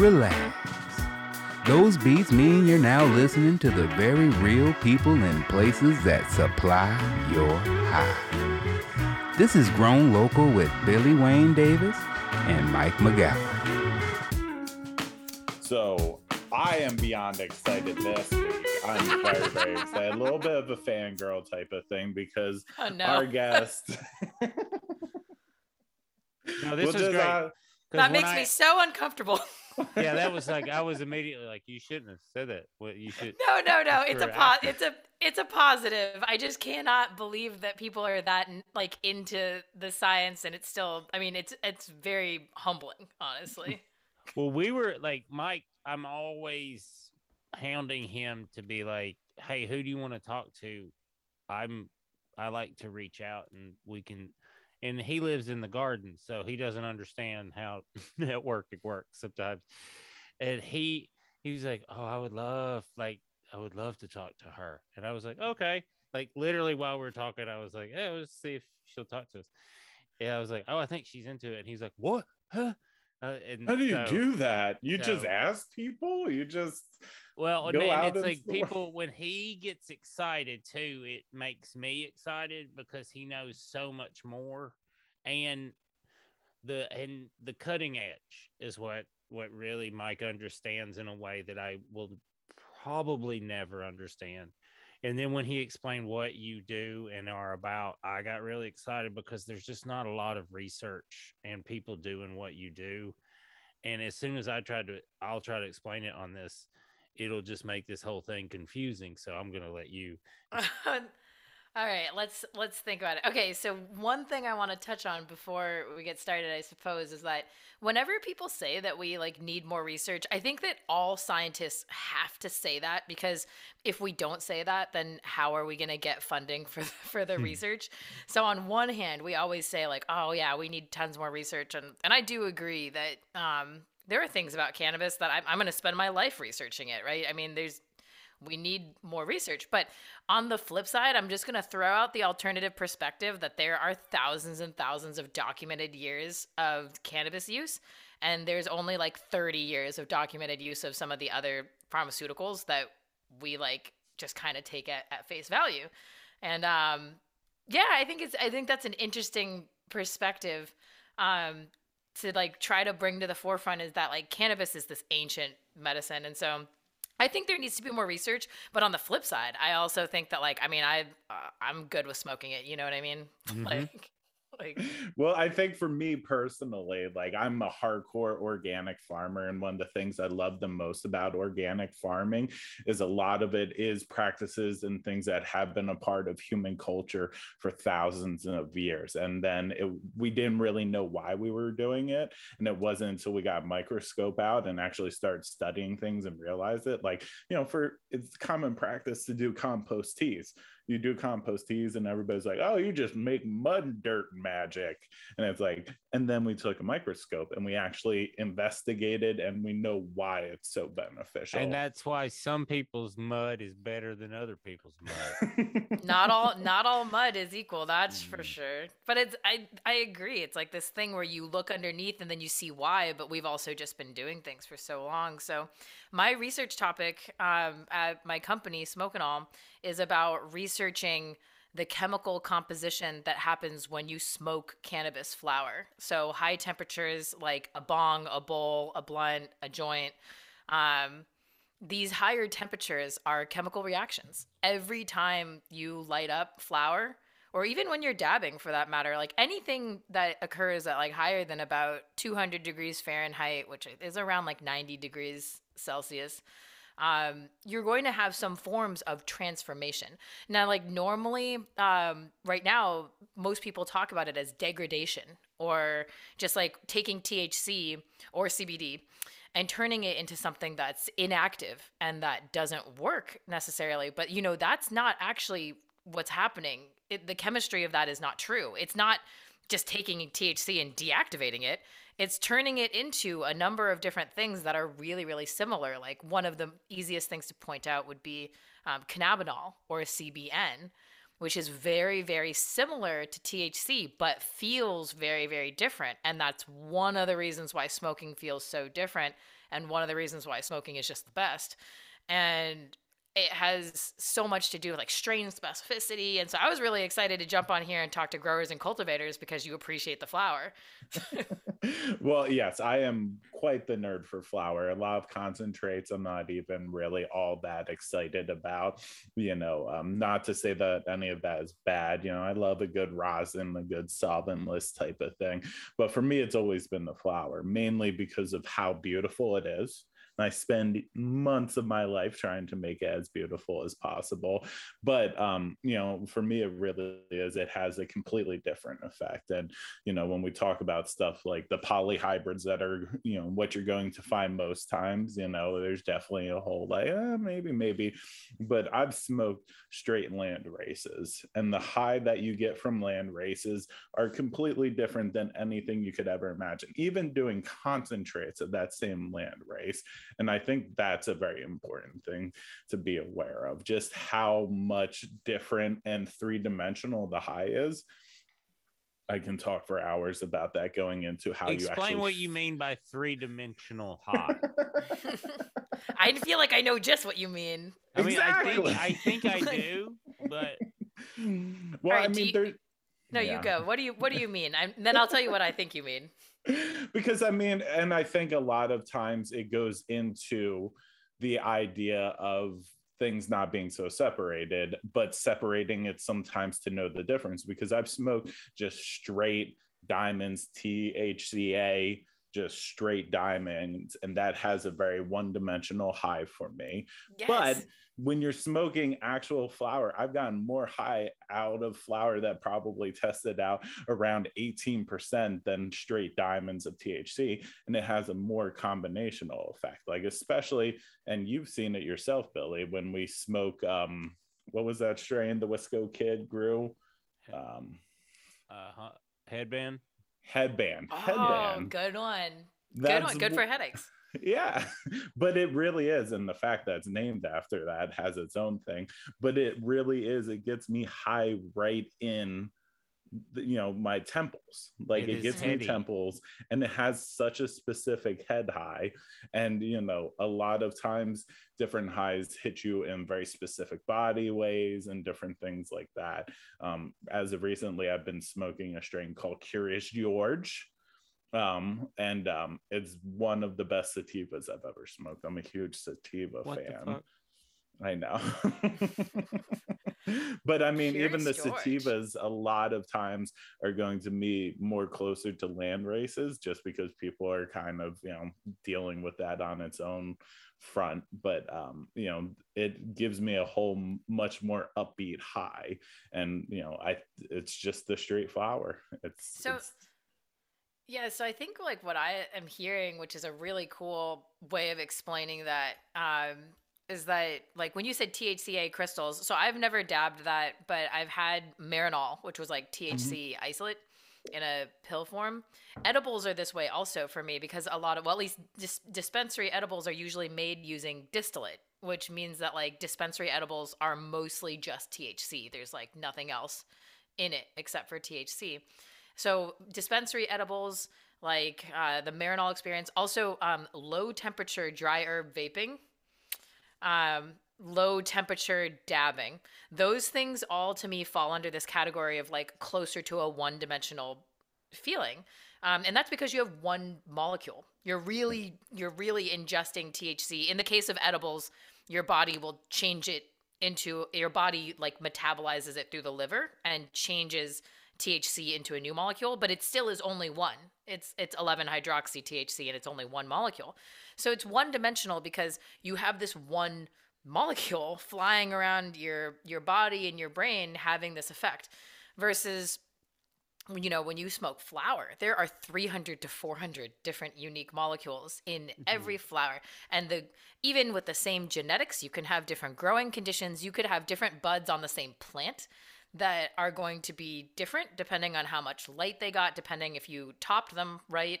relax. Those beats mean you're now listening to the very real people and places that supply your high. This is Grown Local with Billy Wayne Davis and Mike McGowan. So I am beyond excited this week. I'm very, very excited. A little bit of a fangirl type of thing because Oh no. our guest. No, this Well, is great. uh, 'Cause that makes I- me so uncomfortable. yeah, that was like I was immediately like, you shouldn't have said that. What you should. No, no, no. It's a po- it's a it's a positive. I just cannot believe that people are that like into the science and it's still I mean it's it's very humbling, honestly. Well, we were like Mike. I'm always hounding him to be like, "Hey, who do you want to talk to?" I'm. I like to reach out and we can. And he lives in the garden, so he doesn't understand how networking works sometimes. And he he was like, "Oh, I would love like I would love to talk to her." And I was like, "Okay." Like literally while we were talking, I was like, "Yeah, let's see if she'll talk to us." Yeah, I was like, "Oh, I think she's into it." And he's like, "What? Huh?" Uh, and How do you so- do that? You just ask people? You just Well, and it's like world? people when he gets excited too, it makes me excited because he knows so much more, and the and the cutting edge is what what really Mike understands in a way that I will probably never understand. And then when he explained what you do and are about, I got really excited because there's just not a lot of research and people doing what you do. And as soon as I tried to, I'll try to explain it on this it'll just make this whole thing confusing. So I'm gonna let you. All right, let's let's think about it. Okay, so one thing I want to touch on before we get started, I suppose, is that whenever people say that we like need more research, I think that all scientists have to say that because if we don't say that, then how are we going to get funding for for the research? So on one hand, we always say like, "Oh yeah, we need tons more research," and and I do agree that um, there are things about cannabis that I'm, I'm going to spend my life researching it. Right? I mean, there's we need more research. But on the flip side, I'm just going to throw out the alternative perspective that there are thousands and thousands of documented years of cannabis use. And there's only like 30 years of documented use of some of the other pharmaceuticals that we like just kind of take at, at face value. And um, yeah, I think it's, I think that's an interesting perspective um, to like try to bring to the forefront is that like cannabis is this ancient medicine. And so, I think there needs to be more research, but on the flip side, I also think that like I mean I uh, I'm good with smoking it. You know what I mean? Like like well, I think for me personally, like I'm a hardcore organic farmer, and one of the things I love the most about organic farming is a lot of it is practices and things that have been a part of human culture for thousands of years. And then it, we didn't really know why we were doing it, and it wasn't until we got microscope out and actually started studying things and realized it. Like you know, for it's common practice to do compost teas you do compost teas and everybody's like oh you just make mud and dirt magic and it's like and then we took a microscope and we actually investigated and we know why it's so beneficial And that's why some people's mud is better than other people's mud. not all not all mud is equal, that's for Mm. sure. But it's I I agree. It's like this thing where you look underneath and then you see why, but we've also just been doing things for so long. So my research topic um, at my company, Smoke and All, is about researching the chemical composition that happens when you smoke cannabis flower. So high temperatures like a bong, a bowl, a blunt, a joint. Um, these higher temperatures are chemical reactions. Every time you light up flower, or even when you're dabbing for that matter, like anything that occurs at like higher than about 200 degrees Fahrenheit, which is around like 90 degrees Celsius, um, you're going to have some forms of transformation. Now, like normally, um, right now, most people talk about it as degradation or just like taking THC or CBD and turning it into something that's inactive and that doesn't work necessarily. But, you know, that's not actually what's happening. It, the chemistry of that is not true. It's not just taking THC and deactivating it. It's turning it into a number of different things that are really, really similar. Like one of the easiest things to point out would be um, cannabinol or CBN, which is very, very similar to THC, but feels very, very different. And that's one of the reasons why smoking feels so different. and one of the reasons why smoking is just the best. And it has so much to do with like strain specificity. And so I was really excited to jump on here and talk to growers and cultivators because you appreciate the flower. well, yes, I am quite the nerd for flower. A lot of concentrates I'm not even really all that excited about. You know, um, not to say that any of that is bad. You know, I love a good rosin, a good solventless type of thing. But for me, it's always been the flower, mainly because of how beautiful it is and I spend months of my life trying to make it as beautiful as possible. But um, you know, for me, it really is. It has a completely different effect. And you know, when we talk about stuff like the polyhybrids that are, you know, what you're going to find most times, you know, there's definitely a whole like, eh, maybe, maybe. But I've smoked straight land races, and the high that you get from land races are completely different than anything you could ever imagine. Even doing concentrates of that same land race and I think that's a very important thing to be aware of just how much different and three dimensional the high is. I can talk for hours about that going into how Explain you explain what you mean by three dimensional high. I feel like I know just what you mean. I mean, exactly. I think I think I do, but well, right, I mean, you, there. No, yeah. you go. What do you What do you mean? I'm, then I'll tell you what I think you mean. because I mean, and I think a lot of times it goes into the idea of things not being so separated, but separating it sometimes to know the difference. Because I've smoked just straight diamonds, THCA, just straight diamonds, and that has a very one dimensional high for me. Yes. But when you're smoking actual flower, I've gotten more high out of flower that probably tested out around 18% than straight diamonds of THC. And it has a more combinational effect, like, especially, and you've seen it yourself, Billy, when we smoke, um, what was that strain the Wisco kid grew? Um, uh, headband. Headband. Oh, headband. good one. good one. Good for headaches. Yeah but it really is and the fact that it's named after that has its own thing but it really is it gets me high right in the, you know my temples like It it, gets me temples and it has such a specific head high and you know a lot of times different highs hit you in very specific body ways and different things like that. Um, as of recently i've been smoking a strain called curious george um and um it's one of the best sativas i've ever smoked. I'm a huge sativa What fan. i know. But i mean even the George. sativas a lot of times are going to be more closer to land races just because people are kind of you know dealing with that on its own front. But um you know it gives me a whole much more upbeat high. And you know i it's just the straight flower. It's So- it's- Yeah, so I think like what I am hearing, which is a really cool way of explaining that, um, is that like when you said THCA crystals. So I've never dabbed that, but I've had Marinol, which was like THC isolate in a pill form. Edibles are this way also for me because a lot of well, at least dis- dispensary edibles are usually made using distillate, which means that like dispensary edibles are mostly just THC. There's like nothing else in it except for THC. So dispensary edibles like uh, the Marinol experience, also um, low temperature dry herb vaping, um, low temperature dabbing. Those things all to me fall under this category of like closer to a one dimensional feeling. Um, and that's because you have one molecule. You're really you're really ingesting THC. In the case of edibles, your body will change it into your body like metabolizes it through the liver and changes THC into a new molecule, but it still is only one. It's it's 11 hydroxy THC and it's only one molecule. So it's one dimensional because you have this one molecule flying around your your body and your brain having this effect versus you know when you smoke flower there are 300 to 400 different unique molecules in mm-hmm. every flower and the even with the same genetics you can have different growing conditions you could have different buds on the same plant that are going to be different depending on how much light they got depending if you topped them right.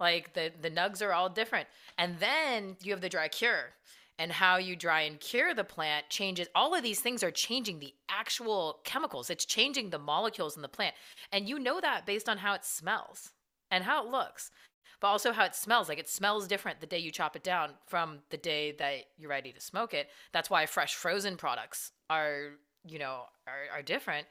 Like the the nugs are all different. And then you have the dry cure and how you dry and cure the plant changes. All of these things are changing the actual chemicals. It's changing the molecules in the plant. And you know that based on how it smells and how it looks but also how it smells. Like it smells different the day you chop it down from the day that you're ready to smoke it. That's why fresh frozen products are, you know, are, are different.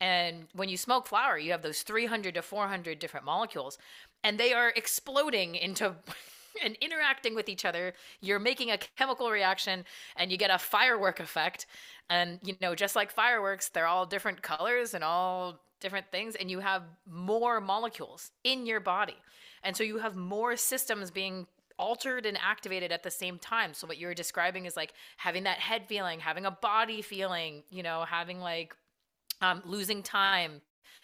And when you smoke flower, you have those 300 to 400 different molecules, and they are exploding into and interacting with each other. You're making a chemical reaction, and you get a firework effect. And, you know, just like fireworks, they're all different colors and all different things, and you have more molecules in your body. And so you have more systems being altered and activated at the same time. So what you're describing is like having that head feeling, having a body feeling, you know, having like um, losing time,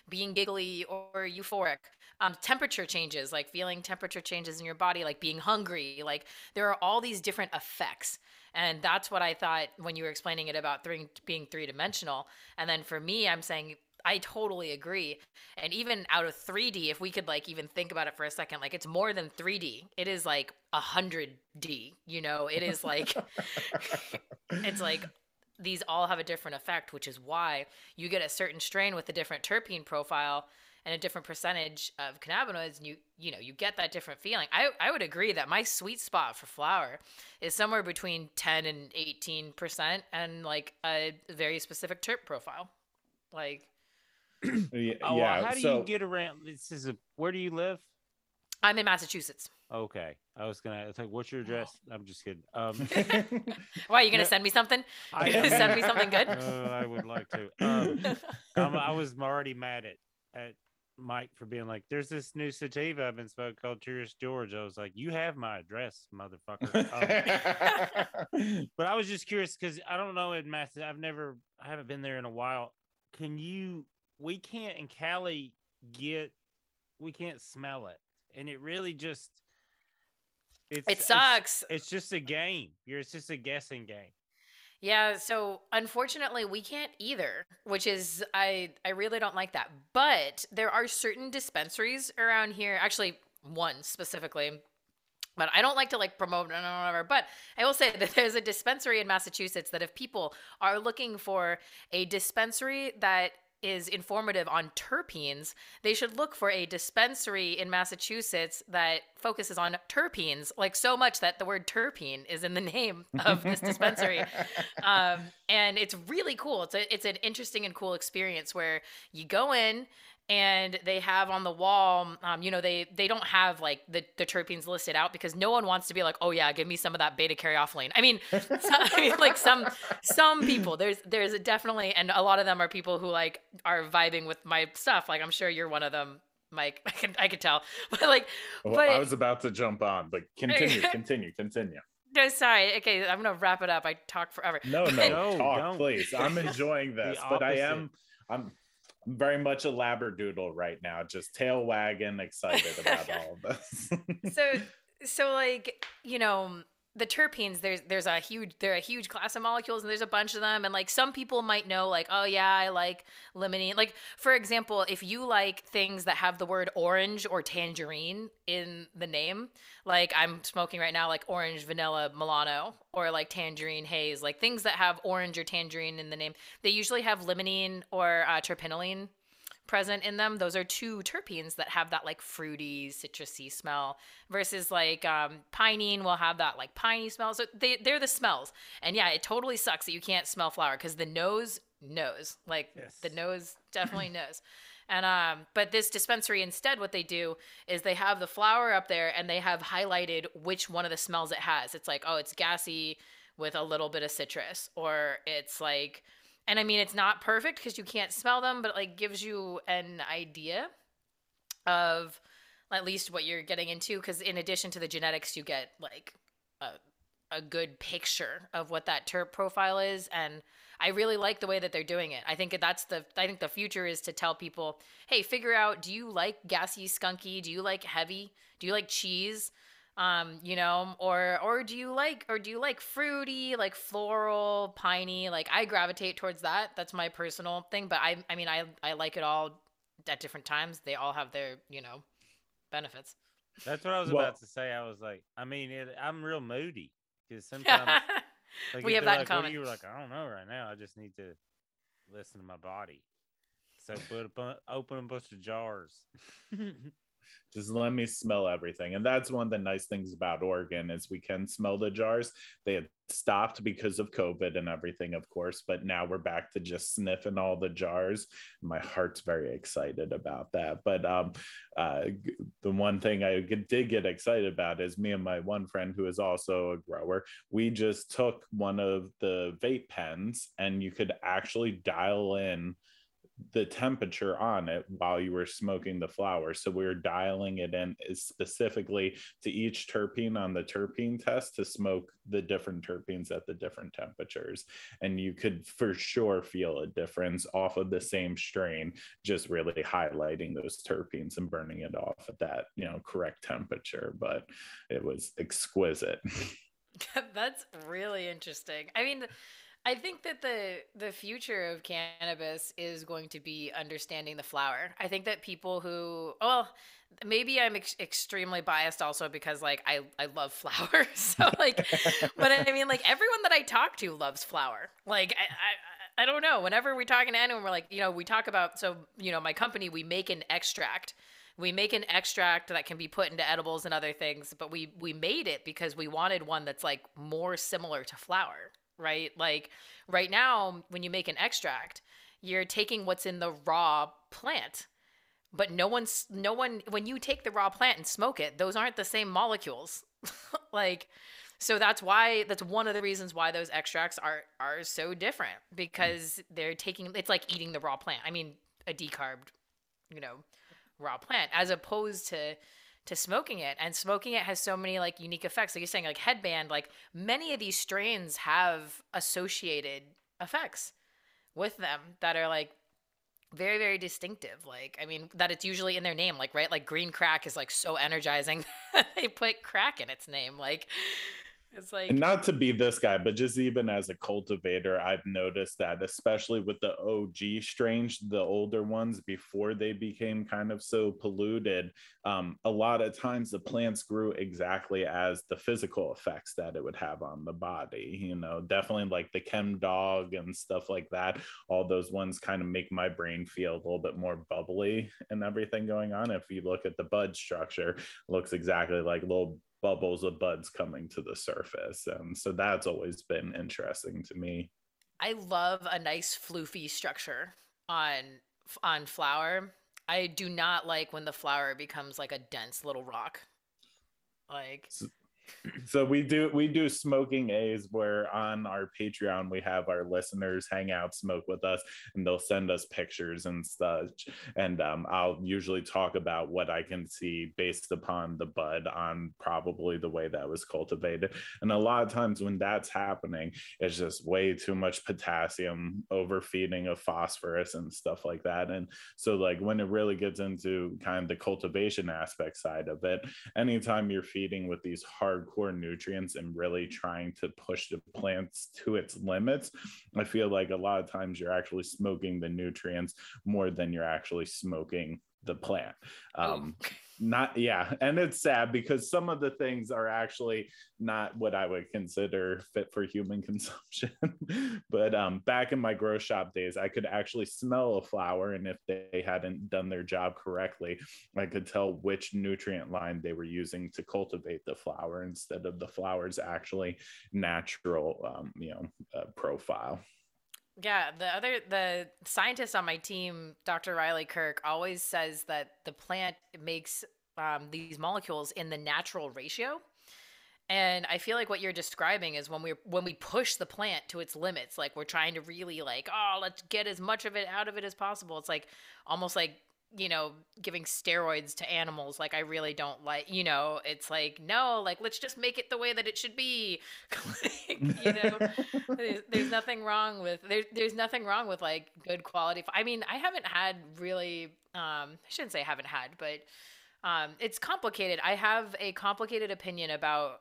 being giggly or euphoric. Um, temperature changes, like feeling temperature changes in your body, like being hungry. Like there are all these different effects. And that's what I thought when you were explaining it about three, being three dimensional. And then for me, I'm saying I totally agree. And even out of 3D, if we could like even think about it for a second, like it's more than 3D. It is like a hundred D. You know, it is like it's like these all have a different effect, which is why you get a certain strain with a different terpene profile and a different percentage of cannabinoids and you you know you get that different feeling i i would agree that my sweet spot for flower is somewhere between 10 and 18 percent and like a very specific terp profile like yeah, Oh, yeah, how do so- you get around? This is a. Where do you live? i'm in massachusetts Okay, I was gonna. It's like, what's your address? I'm just kidding. Um, why are you gonna Yeah. send me something I you send me something good Uh, I would like to. Um, um, I was already mad at at Mike for being like, "There's this new sativa I've been smoking called Curious George." I was like, "You have my address, motherfucker." Um, but I was just curious because I don't know in Mass. I've never, I haven't been there in a while. Can you? We can't in Cali get, we can't smell it, and it really just. It's, it it's- sucks It's, just a game. You're. It's just a guessing game. Yeah, so unfortunately we can't either, which is I I really don't like that. But there are certain dispensaries around here, actually one specifically. But I don't like to like promote and whatever. But I will say that there's a dispensary in Massachusetts that if people are looking for a dispensary that is informative on terpenes, they should look for a dispensary in Massachusetts that focuses on terpenes, like so much that the word terpene is in the name of this dispensary. Um, and it's really cool. It's a, it's an interesting and cool experience where you go in and they have on the wall, um, you know, they they don't have like the, the terpenes listed out because no one wants to be like, oh yeah, give me some of that beta caryophyllene. I mean, so, I mean, like some some people there's there's definitely, and a lot of them are people who like are vibing with my stuff. Like I'm sure you're one of them, Mike. I can I could tell, but like, Well, but I was about to jump on, but continue, continue, continue. no, sorry. Okay, I'm gonna wrap it up. I talk forever. No, no, No, talk, don't. please. I'm enjoying this, but I opposite. am, I'm, I'm very much a labradoodle right now, just tail wagging, excited about all of this. so so like you know the terpenes there's there's a huge they're a huge class of molecules and there's a bunch of them. And like some people might know like oh yeah i like limonene. Like for example if you like things that have the word orange or tangerine in the name like i'm smoking right now like orange vanilla milano or like tangerine haze like things that have orange or tangerine in the name they usually have limonene or uh, terpinolene present in them. Those are two terpenes that have that like fruity, citrusy smell versus like um, pinene will have that like piney smell. So they, they're the smells. And yeah, it totally sucks that you can't smell flower because the nose knows. Like Yes. the nose definitely knows. And um, but this dispensary instead, what they do is they have the flower up there and they have highlighted which one of the smells it has. It's like, oh, it's gassy with a little bit of citrus, or it's like and I mean, it's not perfect because you can't smell them, but it, like gives you an idea of at least what you're getting into. Because in addition to the genetics, you get like a, a good picture of what that terp profile is. And I really like the way that they're doing it. I think that's the I think the future is to tell people, hey, figure out do you like gassy, skunky? Do you like heavy? Do you like cheese? Um you know or or do you like or do you like fruity like floral piney like i gravitate towards that that's my personal thing but i i mean i i like it all at different times they all have their you know benefits That's what I was Well- about to say. I was like, I mean, it, I'm real moody because sometimes like, We if have they're that in like, what are common. You were like, I don't know right now. I just need to listen to my body. So put a bu- open a bunch of jars. just let me smell everything. And that's one of the nice things about oregon is we can smell the jars. They had stopped because of covid and everything of course but now we're back to just sniffing all the jars. My heart's very excited about that. But um uh the one thing i did get excited about is me and my one friend who is also a grower. We just took one of the vape pens and you could actually dial in the temperature on it while you were smoking the flower. So we were dialing it in specifically to each terpene on the terpene test to smoke the different terpenes at the different temperatures. And you could for sure feel a difference off of the same strain, just really highlighting those terpenes and burning it off at that, you know, correct temperature. But it was exquisite. That's really interesting. I mean, I think that the the future of cannabis is going to be understanding the flower. I think that people who well, maybe I'm ex- extremely biased also because like I I love flowers. so like but I mean like everyone that I talk to loves flower. Like I, I I don't know. Whenever we're talking to anyone, we're like, you know, we talk about so you know, my company we make an extract we make an extract that can be put into edibles and other things but we we made it because we wanted one that's like more similar to flower right? Like right now, when you make an extract, you're taking what's in the raw plant. But no one's no one when you take the raw plant and smoke it, those aren't the same molecules. like so that's why that's one of the reasons why those extracts are are so different mm. because they're taking it's like eating the raw plant. I mean, a decarbed, you know, raw plant as opposed to to smoking it and smoking it has so many like unique effects. Like you're saying like headband like many of these strains have associated effects with them that are like very very distinctive. Like i mean that it's usually in their name like right? Like green crack is like so energizing they put crack in its name. Like it's like and not to be this guy, but just even as a cultivator, I've noticed that especially with the OG strange, the older ones before they became kind of so polluted, um, a lot of times the plants grew exactly as the physical effects that it would have on the body. You know, definitely like the chem dog and stuff like that. All those ones kind of make my brain feel a little bit more bubbly and everything going on. If you look at the bud structure, looks exactly like little bubbles of buds coming to the surface. And so that's always been interesting to me. I love a nice floofy structure on on flower. I do not like when the flower becomes like a dense little rock. Like so, so we do we do smoking A's where on our Patreon we have our listeners hang out, smoke with us, and they'll send us pictures and such. And um, I'll usually talk about what I can see based upon the bud on probably the way that was cultivated. And a lot of times when that's happening, it's just way too much potassium, overfeeding of phosphorus and stuff like that. And so like when it really gets into kind of the cultivation aspect side of it, anytime you're feeding with these hard hardcore nutrients and really trying to push the plants to its limits, I feel like a lot of times you're actually smoking the nutrients more than you're actually smoking the plant. Um, not yeah. And it's sad because some of the things are actually not what i would consider fit for human consumption. But um back in my grow shop days i could actually smell a flower and if they hadn't done their job correctly i could tell which nutrient line they were using to cultivate the flower instead of the flower's actually natural um, you know uh, profile yeah, the other the scientist on my team, Dr. Riley Kirk, always says that the plant makes um, these molecules in the natural ratio. And I feel like what you're describing is when we when we push the plant to its limits, like we're trying to really like, oh, let's get as much of it out of it as possible. It's like almost like you know, giving steroids to animals, like I really don't like, you know, it's like, no, like, let's just make it the way that it should be. like, you know, there's, there's, nothing wrong with, there, there's nothing wrong with like good quality. I mean, I haven't had really, um, I shouldn't say I haven't had, but, um, it's complicated. I have a complicated opinion about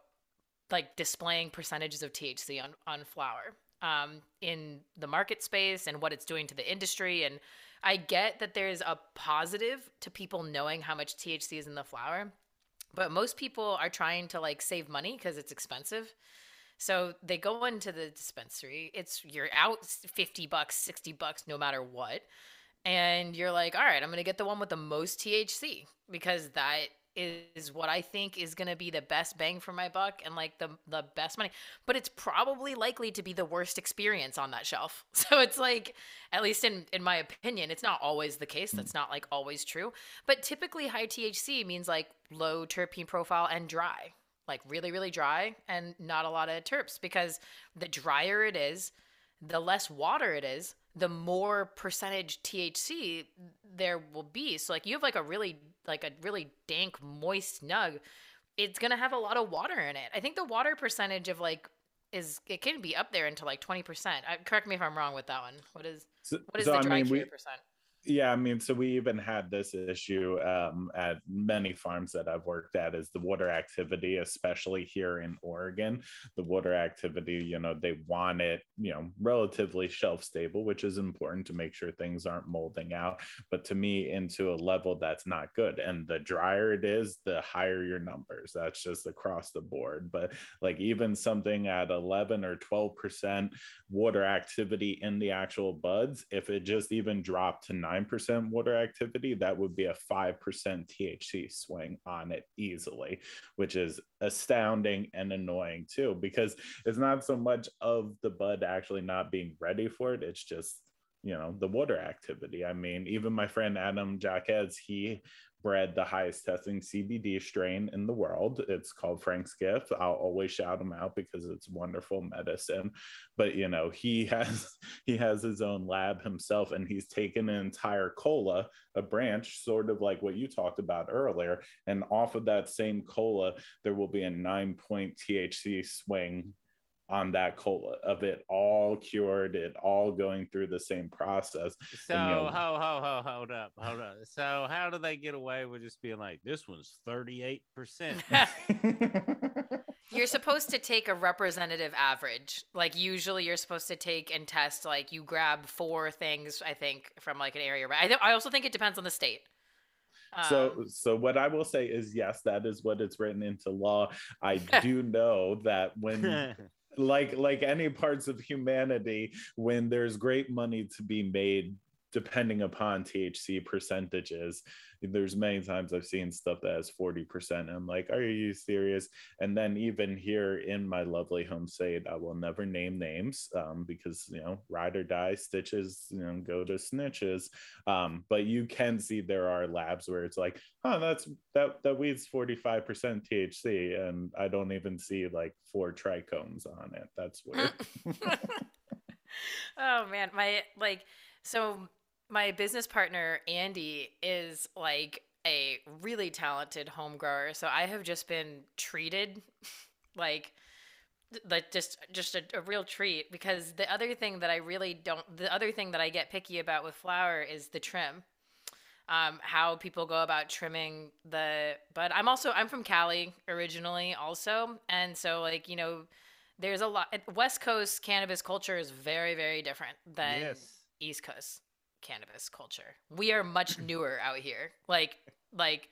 like displaying percentages of THC on, on flower, um, in the market space and what it's doing to the industry and, I get that there's a positive to people knowing how much THC is in the flower, but most people are trying to like save money because it's expensive. So they go into the dispensary. It's you're out 50 bucks, 60 bucks no matter what. and you're like, all right, I'm gonna get the one with the most THC because that is what I think is going to be the best bang for my buck and like the the best money. But it's probably likely to be the worst experience on that shelf. So it's like at least in in my opinion, it's not always the case. That's not like always true. But typically high THC means like low terpene profile and dry. Like really really dry and not a lot of terps because the drier it is, the less water it is, the more percentage THC there will be. So like you have like a really like a really dank moist nug, it's going to have a lot of water in it. I think the water percentage of like is it can be up there into like 20%. I, uh, correct me if I'm wrong with that one. What is so, what is so, the dry I mean, we, percent? Yeah i mean so we even had this issue um, at many farms that i've worked at is the water activity especially here in oregon. The water activity you know they want it you know relatively shelf stable which is important to make sure things aren't molding out. But to me into a level that's not good. And the drier it is the higher your numbers. That's just across the board. But like even something at 11 or 12 percent water activity in the actual buds if it just even dropped to 9 9% water activity, that would be a 5% THC swing on it easily, which is astounding and annoying too, because it's not so much of the bud actually not being ready for it, it's just you know the water activity. I mean even my friend adam jacques he bred the highest testing CBD strain in the world. It's called Frank's Gift. I'll always shout him out because it's wonderful medicine. But you know, he has he has his own lab himself, and he's taken an entire cola, a branch, sort of like what you talked about earlier, and off of that same cola, there will be a nine point THC swing on that cola of it all cured, it all going through the same process. So and, you know, ho ho ho hold up, hold up. So how do they get away with just being like this one's 38%? you're supposed to take a representative average. Like usually you're supposed to take and test like you grab four things I think from like an area. I th- I also think it depends on the state. so um, so what i will say is yes that is what it's written into law i do know that when like like any parts of humanity when there's great money to be made depending upon THC percentages. There's many times I've seen stuff that has 40%. I'm like, are you serious? And then even here in my lovely home state, I will never name names um, because, you know, ride or die stitches, you know, go to snitches. Um, but you can see there are labs where it's like, oh, that's that that weed's 45% THC. And I don't even see like four trichomes on it. That's weird. oh man, my like so my business partner Andy is like a really talented home grower. So I have just been treated like like just just a, a, real treat because the other thing that I really don't the other thing that I get picky about with flower is the trim. Um, how people go about trimming the but I'm also I'm from Cali originally also and so like you know there's a lot West Coast cannabis culture is very very different than yes. East Coast cannabis culture. We are much newer out here. Like like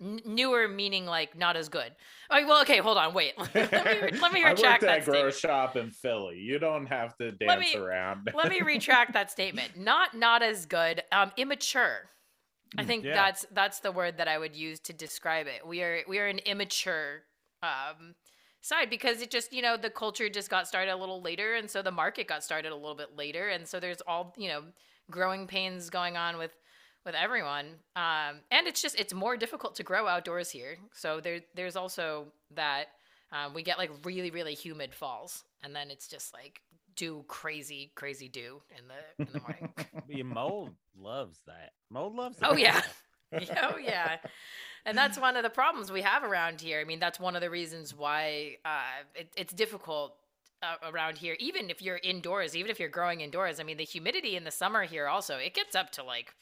n- newer meaning like not as good. Oh, well, okay, hold on, wait. let me let me retract I worked at grow shop in Philly. You don't have to dance let me, around. let me retract that statement. Not not as good. Um, immature. I mm, think yeah. that's that's the word that I would use to describe it. We are we are an immature um, side because it just you know the culture just got started a little later, and so the market got started a little bit later, and so there's all you know growing pains going on with with everyone. Um, and it's just it's more difficult to grow outdoors here. So there there's also that um, we get like really really humid falls, and then it's just like do crazy crazy dew in the in the morning. Your mold loves that. Mold loves. That. Oh yeah. oh yeah. And that's one of the problems we have around here. I mean, that's one of the reasons why uh, it, it's difficult uh, around here even if you're indoors even if you're growing indoors i mean the humidity in the summer here also it gets up to like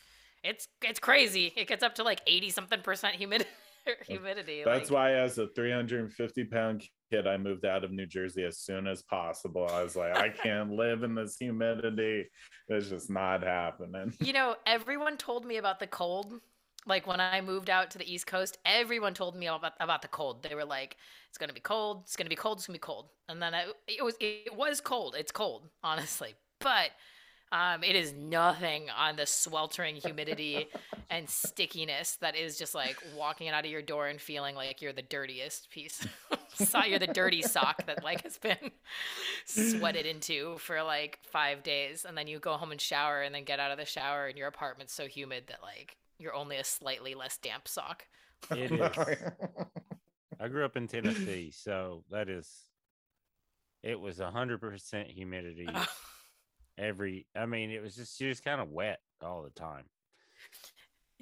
it's it's crazy. It gets up to like 80 something percent humid humidity that's like. why as a 350 pound kid i moved out of new jersey as soon as possible. I was like i can't live in this humidity. It's just not happening. You know everyone told me about the cold like when I moved out to the East Coast, everyone told me about about the cold. They were like, "It's gonna be cold. It's gonna be cold. It's gonna be cold." And then I, it was it was cold. It's cold, honestly. But Um, it is nothing on the sweltering humidity and stickiness that is just like walking out of your door and feeling like you're the dirtiest piece. so you're the dirty sock that like has been sweated into for like five days, and then you go home and shower, and then get out of the shower, and your apartment's so humid that like you're only a slightly less damp sock. It is. I grew up in Tennessee, so that is. It was a hundred percent humidity every. I mean, it was just just kind of wet all the time.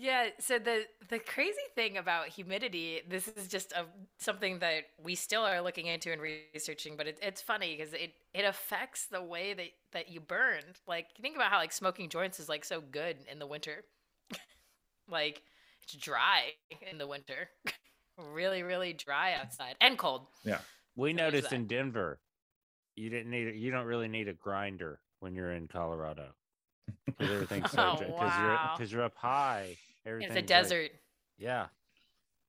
Yeah, so the the crazy thing about humidity, this is just a something that we still are looking into and researching, but it, it's funny because it it affects the way that that you burn. Like think about how like smoking joints is like so good in the winter, like it's dry in the winter, really really dry outside and cold. Yeah, we So noticed in Denver, you didn't need. You don't really need a grinder when you're in Colorado because everything's so Oh, because wow. you're because you're up high. It's Everything's a like- desert. yeah,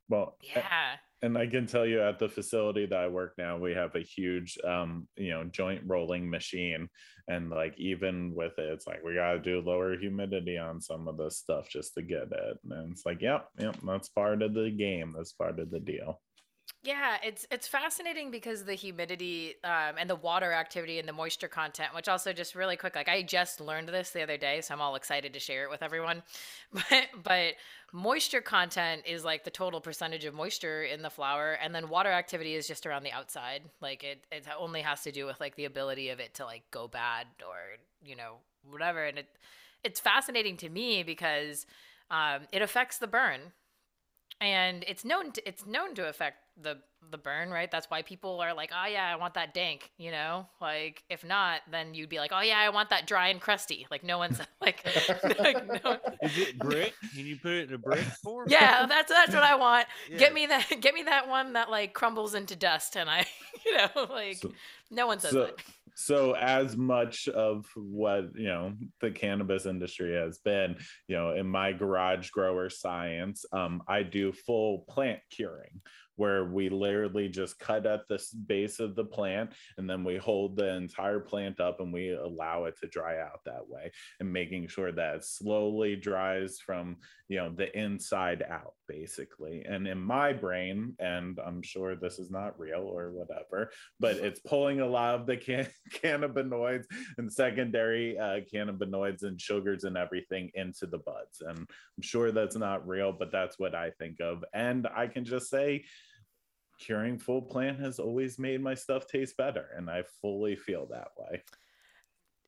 well, a- Yeah. And I can tell you at the facility that I work now, we have a huge, um, you know, joint rolling machine, and like even with it, it's like we got to do lower humidity on some of this stuff just to get it, and it's like, yep, yep, that's part of the game. That's part of the deal. Yeah, it's it's fascinating because the humidity um, and the water activity and the moisture content, which also just really quick, like I just learned this the other day, so I'm all excited to share it with everyone. But but moisture content is like the total percentage of moisture in the flower, and then water activity is just around the outside. Like it it only has to do with like the ability of it to like go bad or you know whatever, and it it's fascinating to me because um, it affects the burn and it's known to, it's known to affect the the burn right that's why people are like oh yeah i want that dank you know like if not then you'd be like oh yeah i want that dry and crusty like no one's like, like no, is it brick? Can you put it in a brick form? yeah that's that's what i want Yeah. get me that get me that one that like crumbles into dust and i you know like So- no one says so, that so as much of what you know the cannabis industry has been you know in my garage grower science um, i do full plant curing where we literally just cut at the base of the plant and then we hold the entire plant up and we allow it to dry out that way and making sure that it slowly dries from you know the inside out basically and in my brain and i'm sure this is not real or whatever but it's pulling a lot of the can- cannabinoids and secondary uh, cannabinoids and sugars and everything into the buds. And I'm sure that's not real, but that's what I think of. And I can just say, curing full plant has always made my stuff taste better, and I fully feel that way.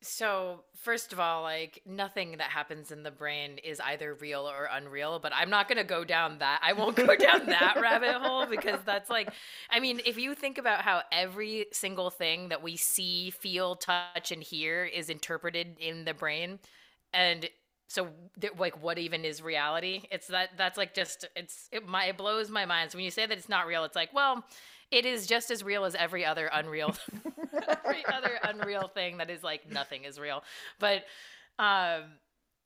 So, first of all, like nothing that happens in the brain is either real or unreal, but I'm not going to go down that. I won't go down that rabbit hole because that's like, I mean, if you think about how every single thing that we see, feel, touch, and hear is interpreted in the brain, and so like what even is reality? It's that that's like just it's it, my, it blows my mind. So when you say that it's not real it's like well it is just as real as every other unreal every other unreal thing that is like nothing is real. But um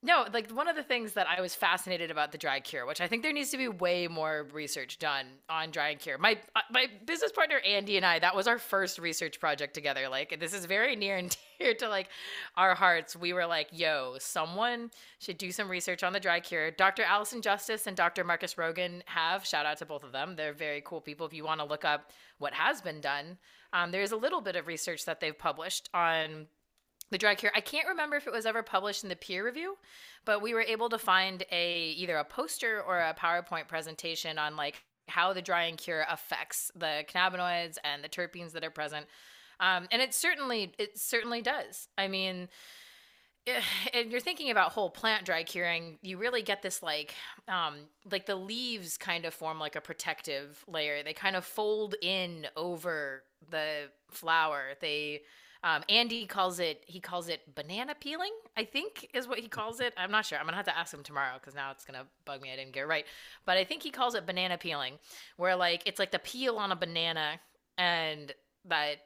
no like one of the things that i was fascinated about the dry cure which i think there needs to be way more research done on dry cure. My uh, my business partner andy and i that was our first research project together. Like this is very near and dear to like our hearts. We were like yo someone should do some research on the dry cure. Dr allison justice and dr markus roggen have shout out to both of them they're very cool people. If you want to look up what has been done um, there's a little bit of research that they've published on the dry cure. I can't remember if it was ever published in the peer review, but we were able to find a either a poster or a PowerPoint presentation on like how the dry and cure affects the cannabinoids and the terpenes that are present. Um, and it certainly it certainly does. I mean, eh, and you're thinking about whole plant dry curing, you really get this like um like the leaves kind of form like a protective layer. They kind of fold in over the flower. They um, Andy calls it he calls it banana peeling. I think is what he calls it. I'm not sure. I'm gonna have to ask him tomorrow because now it's gonna bug me. I didn't get it right, but I think he calls it banana peeling, where like it's like the peel on a banana, and that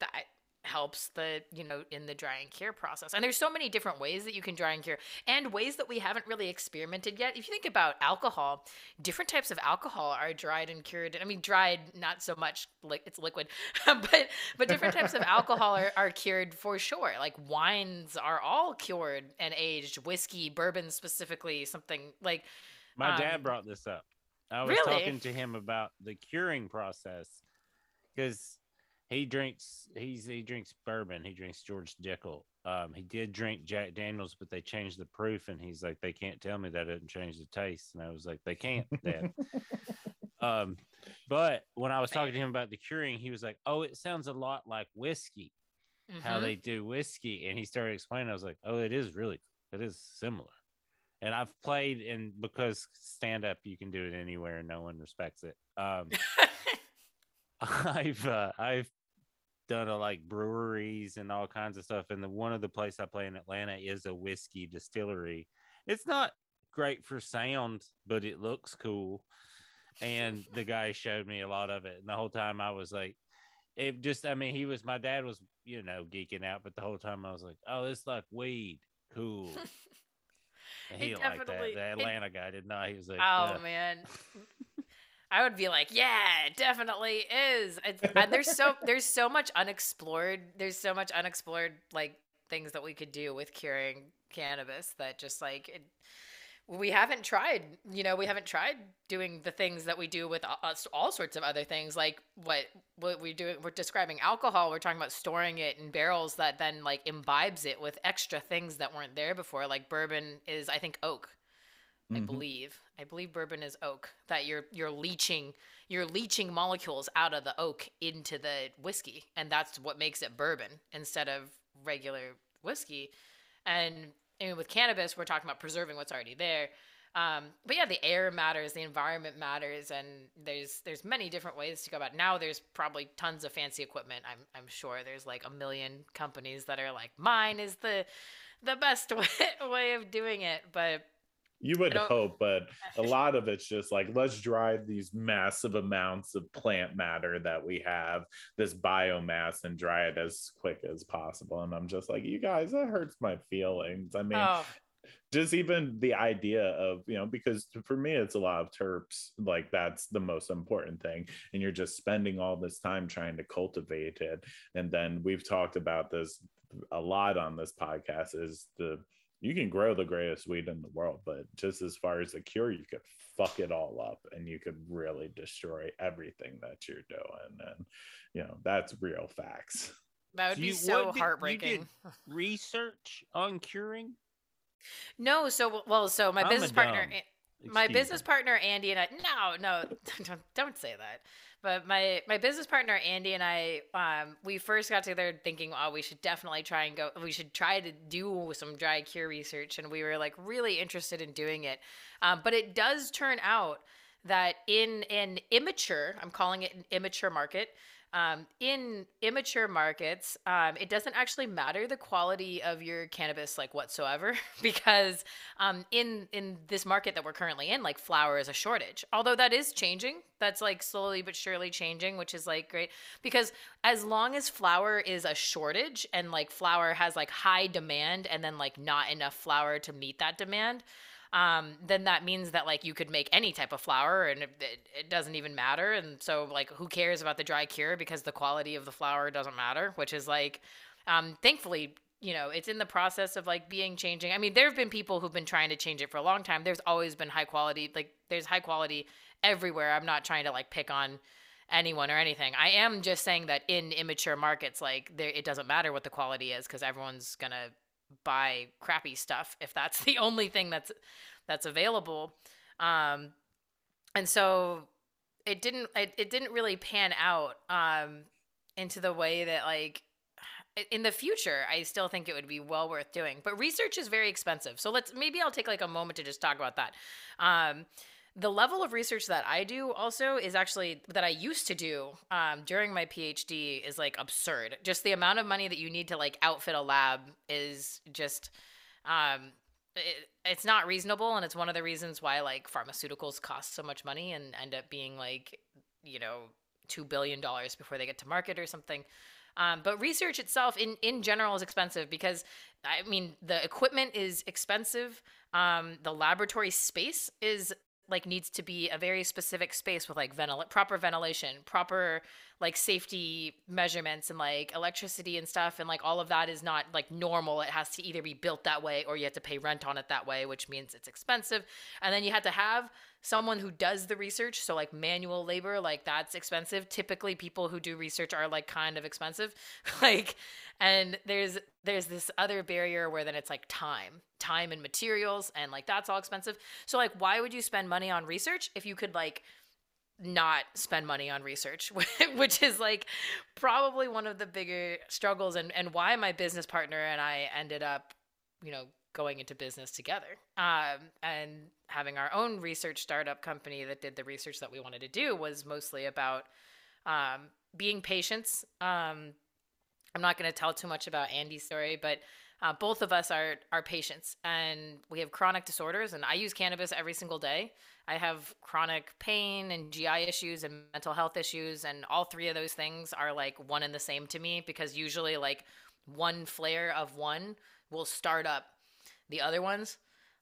that helps the you know in the dry and cure process. And there's so many different ways that you can dry and cure and ways that we haven't really experimented yet. If you think about alcohol different types of alcohol are dried and cured. I mean dried not so much like it's liquid but but different types of alcohol are, are cured for sure. Like wines are all cured and aged. Whiskey bourbon specifically something like My Um, dad brought this up. I was Really? talking to him about the curing process because he drinks he's he drinks bourbon. He drinks George Dickel. Um, he did drink Jack Daniels, but they changed the proof, and he's like, they can't tell me that it didn't change the taste. And I was like, they can't, Dad. um, but when I was talking to him about the curing, he was like, oh, it sounds a lot like whiskey, how mhm. they do whiskey, and he started explaining. I was like, oh, it is really, it is similar. And I've played, and because stand up, you can do it anywhere, and no one respects it. Um, I've uh, I've done a, like breweries and all kinds of stuff, and the one of the place I play in Atlanta is a whiskey distillery. It's not great for sound, but it looks cool. And the guy showed me a lot of it, and the whole time I was like, it just I mean, he was my dad was you know geeking out, but the whole time I was like, oh, it's like weed, cool. He It liked that. The it- Atlanta guy did not. He was like, Oh "Yeah." man. I would be like, yeah, it definitely is. It's, and there's so there's so much unexplored. There's so much unexplored like things that we could do with curing cannabis that just like it, we haven't tried. You know, we haven't tried doing the things that we do with all, us- all sorts of other things. Like what what we do. We're describing alcohol. We're talking about storing it in barrels that then like imbibes it with extra things that weren't there before. Like bourbon is, I think, oak. I Mhm. believe. I believe bourbon is oak. That you're you're leaching you're leaching molecules out of the oak into the whiskey, and that's what makes it bourbon instead of regular whiskey. And I mean, with cannabis, we're talking about preserving what's already there. Um, but yeah, the air matters, the environment matters, and there's there's many different ways to go about. It. Now there's probably tons of fancy equipment. I'm I'm sure there's like a million companies that are like mine is the the best way, way of doing it, but You would hope, but a lot of it's just like let's drive these massive amounts of plant matter that we have, this biomass, and dry it as quick as possible. And I'm just like, you guys, that hurts my feelings. I mean, oh just even the idea of you know because for me it's a lot of terps like that's the most important thing and you're just spending all this time trying to cultivate it and then we've talked about this a lot on this podcast is the you can grow the greatest weed in the world but just as far as the cure you could fuck it all up and you could really destroy everything that you're doing and you know that's real facts that would be you- so what did- heartbreaking. research on curing? No, so well, so my I'm business partner, dumb. A- my business me. partner Andy and I. No, no, don't don't say that. But my my business partner Andy and I, um, we first got together thinking, oh, we should definitely try and go. We should try to do some dry cure research, and we were like really interested in doing it. Um, but it does turn out that in an immature, I'm calling it an immature market. Um, in immature markets, um, it doesn't actually matter the quality of your cannabis like whatsoever because um, in in this market that we're currently in, like flower is a shortage. Although that is changing, that's like slowly but surely changing, which is like great because as long as flower is a shortage and like flower has like high demand and then like not enough flower to meet that demand, um, then that means that like you could make any type of flower and it, it, doesn't even matter. And so like who cares about the dry cure because the quality of the flower doesn't matter, which is like, um, thankfully, you know, it's in the process of like being changing. I mean, there have been people who've been trying to change it for a long time. There's always been high quality, like there's high quality everywhere. I'm not trying to like pick on anyone or anything. I am just saying that in immature markets, like there, it doesn't matter what the quality is because everyone's gonna buy crappy stuff if that's the only thing that's that's available. Um, and so it didn't it, it didn't really pan out um, into the way that like in the future i still think it would be well worth doing. But research is very expensive. So let's maybe i'll take like a moment to just talk about that. Um, the level of research that i do also is actually that i used to do um, during my phd is like absurd just the amount of money that you need to like outfit a lab is just um, it, it's not reasonable and it's one of the reasons why like pharmaceuticals cost so much money and end up being like you know two billion dollars before they get to market or something Um, but research itself, in in general, is expensive because I mean the equipment is expensive. Um, the laboratory space is like needs to be a very specific space with like ventil- proper ventilation, proper like safety measurements and like electricity and stuff and like all of that is not like normal. It has to either be built that way or you have to pay rent on it that way, which means it's expensive. And then you have to have someone who does the research, so like manual labor, like that's expensive. Typically people who do research are like kind of expensive. like and there's there's this other barrier where then it's like time time and materials and like that's all expensive. So like why would you spend money on research if you could like not spend money on research which is like probably one of the bigger struggles and and why my business partner and I ended up you know going into business together um, and having our own research startup company that did the research that we wanted to do was mostly about um, being patients um, I'm not going to tell too much about Andy's story, but uh, both of us are are patients, and we have chronic disorders. And I use cannabis every single day. I have chronic pain and GI issues and mental health issues, and all three of those things are like one and the same to me because usually like one flare of one will start up the other ones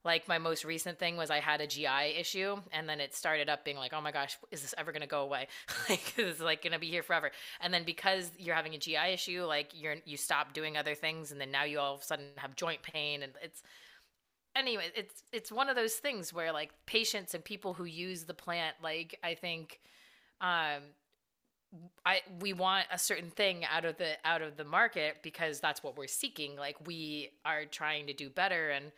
like my most recent thing was I had a GI issue and then it started up being like, oh my gosh, is this ever gonna go away? like it's like gonna be here forever. And then because you're having a GI issue, like you're you stop doing other things and then now you all of a sudden have joint pain and it's anyway, it's it's one of those things where like patients and people who use the plant, like I think um I we want a certain thing out of the out of the market because that's what we're seeking. Like we are trying to do better and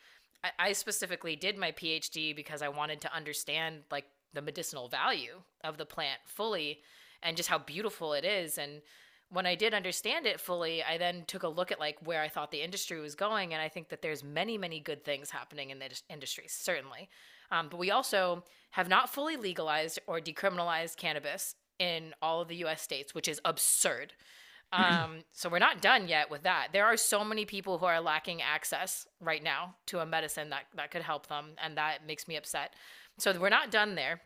I, specifically did my PhD because I wanted to understand like the medicinal value of the plant fully and just how beautiful it is. And when I did understand it fully, I then took a look at like where I thought the industry was going, and I think that there's many, many good things happening in the industry, certainly. Um, but we also have not fully legalized or decriminalized cannabis in all of the U.S. states, which is absurd. Um, so we're not done yet with that. There are so many people who are lacking access right now to a medicine that, that could help them, and that makes me upset. So we're not done there.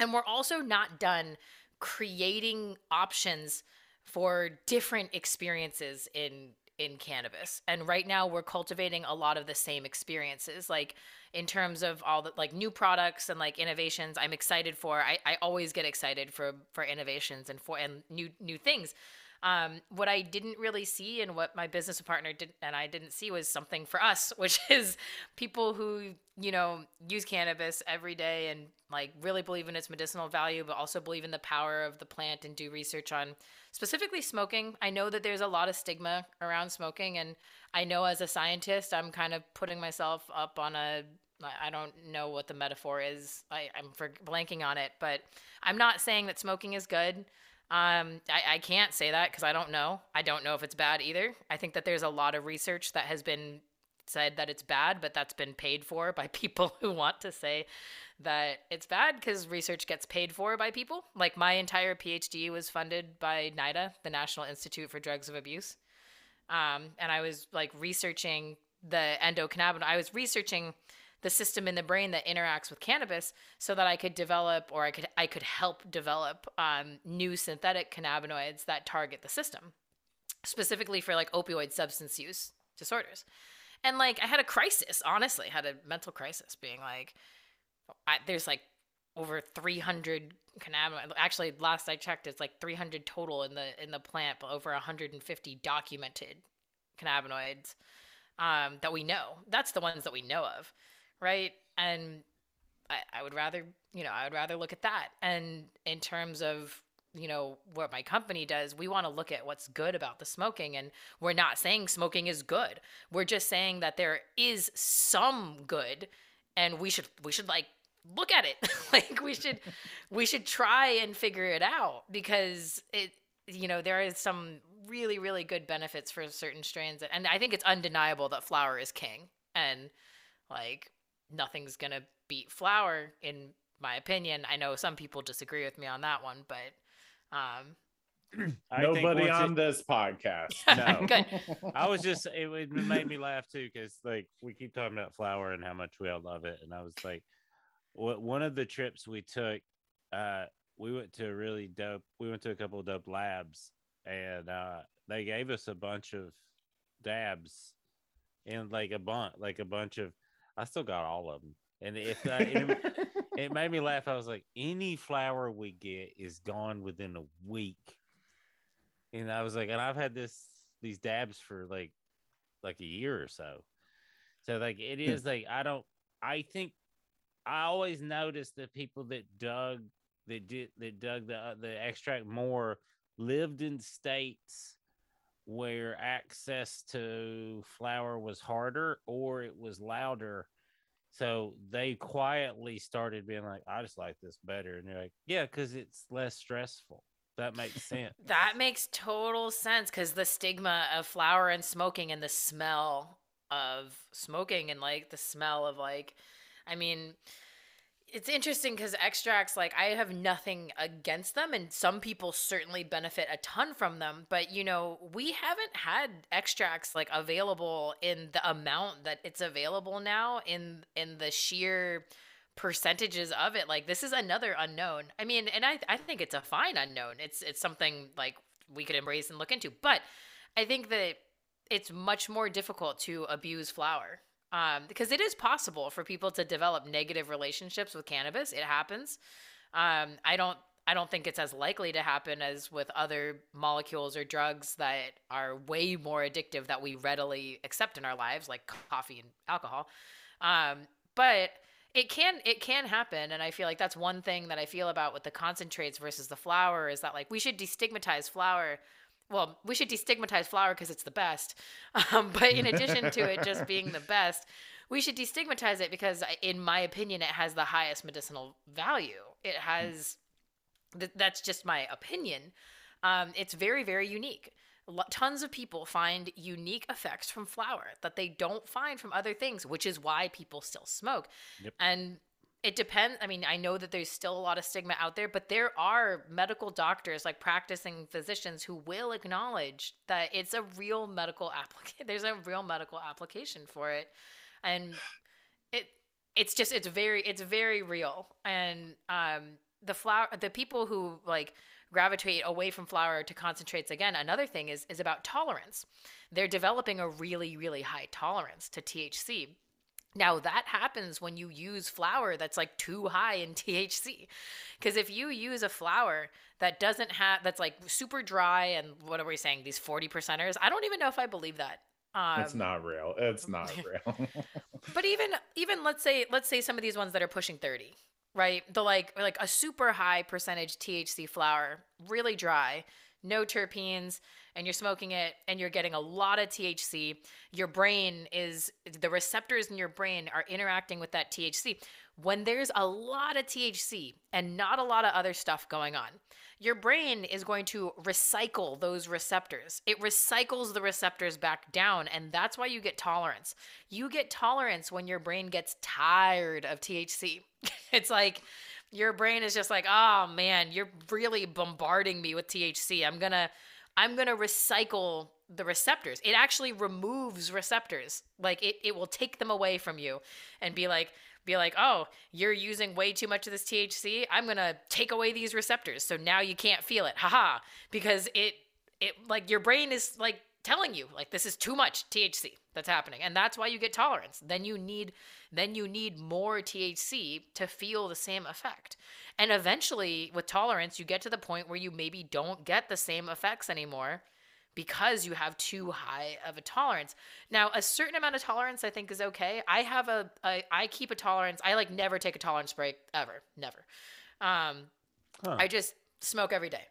And we're also not done creating options for different experiences in in cannabis. And right now we're cultivating a lot of the same experiences. Like in terms of all the like new products and like innovations I'm excited for. I, I always get excited for for innovations and for and new new things. Um, what I didn't really see and what my business partner did and I didn't see was something for us, which is people who, you know, use cannabis every day and like really believe in its medicinal value, but also believe in the power of the plant and do research on specifically smoking. I know that there's a lot of stigma around smoking. And I know as a scientist, I'm kind of putting myself up on a I don't know what the metaphor is. I, I'm for blanking on it, but I'm not saying that smoking is good. Um, I, I can't say that because I don't know. I don't know if it's bad either. I think that there's a lot of research that has been said that it's bad, but that's been paid for by people who want to say that it's bad because research gets paid for by people. Like my entire PhD was funded by NIDA, the National Institute for Drugs of Abuse. Um, and I was like researching the endocannabinoid. I was researching the system in the brain that interacts with cannabis so that I could develop or I could I could help develop um, new synthetic cannabinoids that target the system specifically for like opioid substance use disorders. And like I had a crisis honestly I had a mental crisis being like I, there's like over 300 cannabinoids actually last I checked it's like 300 total in the in the plant but over 150 documented cannabinoids um, that we know. That's the ones that we know of right? And I, I would rather, you know, I would rather look at that. And in terms of you know what my company does we want to look at what's good about the smoking. And we're not saying smoking is good. We're just saying that there is some good and we should we should like look at it. Like we should we should try and figure it out because it you know there is some really really good benefits for certain strains. And i think it's undeniable that flower is king. And like nothing's gonna beat flower in my opinion. I know some people disagree with me on that one, but um nobody on it, this podcast. No. Good. I was just it, it made me laugh too because like we keep talking about flower and how much we all love it, and I was like, what one of the trips we took, uh, we went to a really dope. We went to a couple of dope labs, and uh, they gave us a bunch of dabs and like a bunch, like a bunch of. I still got all of them, and if uh, it, it made me laugh. I was like, any flower we get is gone within a week, and I was like, and I've had this these dabs for like like a year or so. So like it is like I don't I think I always noticed the people that dug that did that dug the uh, the extract more lived in states where access to flower was harder or it was louder. So they quietly started being like, I just like this better. And you're like, yeah, because it's less stressful. That makes sense. that makes total sense because the stigma of flower and smoking and the smell of smoking and like the smell of like, I mean, it's interesting because extracts like i have nothing against them and some people certainly benefit a ton from them but you know we haven't had extracts like available in the amount that it's available now in in the sheer percentages of it. Like this is another unknown. I mean and i i think it's a fine unknown. It's it's something like we could embrace and look into but i think that it's much more difficult to abuse flower um, because it is possible for people to develop negative relationships with cannabis. It happens. Um, I don't. I don't think it's as likely to happen as with other molecules or drugs that are way more addictive that we readily accept in our lives, like coffee and alcohol. Um, but it can it can happen, and I feel like that's one thing that I feel about with the concentrates versus the flower is that like we should destigmatize flower well, we should destigmatize flower because it's the best. Um, but in addition to it just being the best, we should destigmatize it because, in my opinion, it has the highest medicinal value. It has, th- that's just my opinion. Um, it's very, very unique. Tons of people find unique effects from flower that they don't find from other things, which is why people still smoke. Yep. And it depends. I mean, I know that there's still a lot of stigma out there, but there are medical doctors, like practicing physicians, who will acknowledge that it's a real medical application. There's a real medical application for it, and it it's just it's very it's very real. And um, the flower, the people who like gravitate away from flower to concentrates again. Another thing is is about tolerance. They're developing a really really high tolerance to THC now that happens when you use flower that's like too high in THC. Because if you use a flower that doesn't have that's like super dry and what are we saying these 40 percenters? I don't even know if I believe that. Um, it's not real. It's not real. but even even let's say let's say some of these ones that are pushing 30, right? The like like a super high percentage THC flower, really dry, no terpenes and you're smoking it and you're getting a lot of THC, your brain is the receptors in your brain are interacting with that THC. When there's a lot of THC and not a lot of other stuff going on, your brain is going to recycle those receptors. It recycles the receptors back down, and that's why you get tolerance. You get tolerance when your brain gets tired of THC. it's like, your brain is just like, oh man, you're really bombarding me with THC. I'm gonna I'm going to recycle the receptors. It actually removes receptors. Like it, it will take them away from you and be like, be like, oh, you're using way too much of this THC. I'm gonna take away these receptors, so now you can't feel it. Haha, because it, it like your brain is like telling you like this is too much THC that's happening, and that's why you get tolerance. Then you need, then you need more THC to feel the same effect. And eventually, with tolerance, you get to the point where you maybe don't get the same effects anymore because you have too high of a tolerance. Now, a certain amount of tolerance I think is okay. I have a, a I keep a tolerance. I like never take a tolerance break ever, never. Um, huh. I just smoke every day,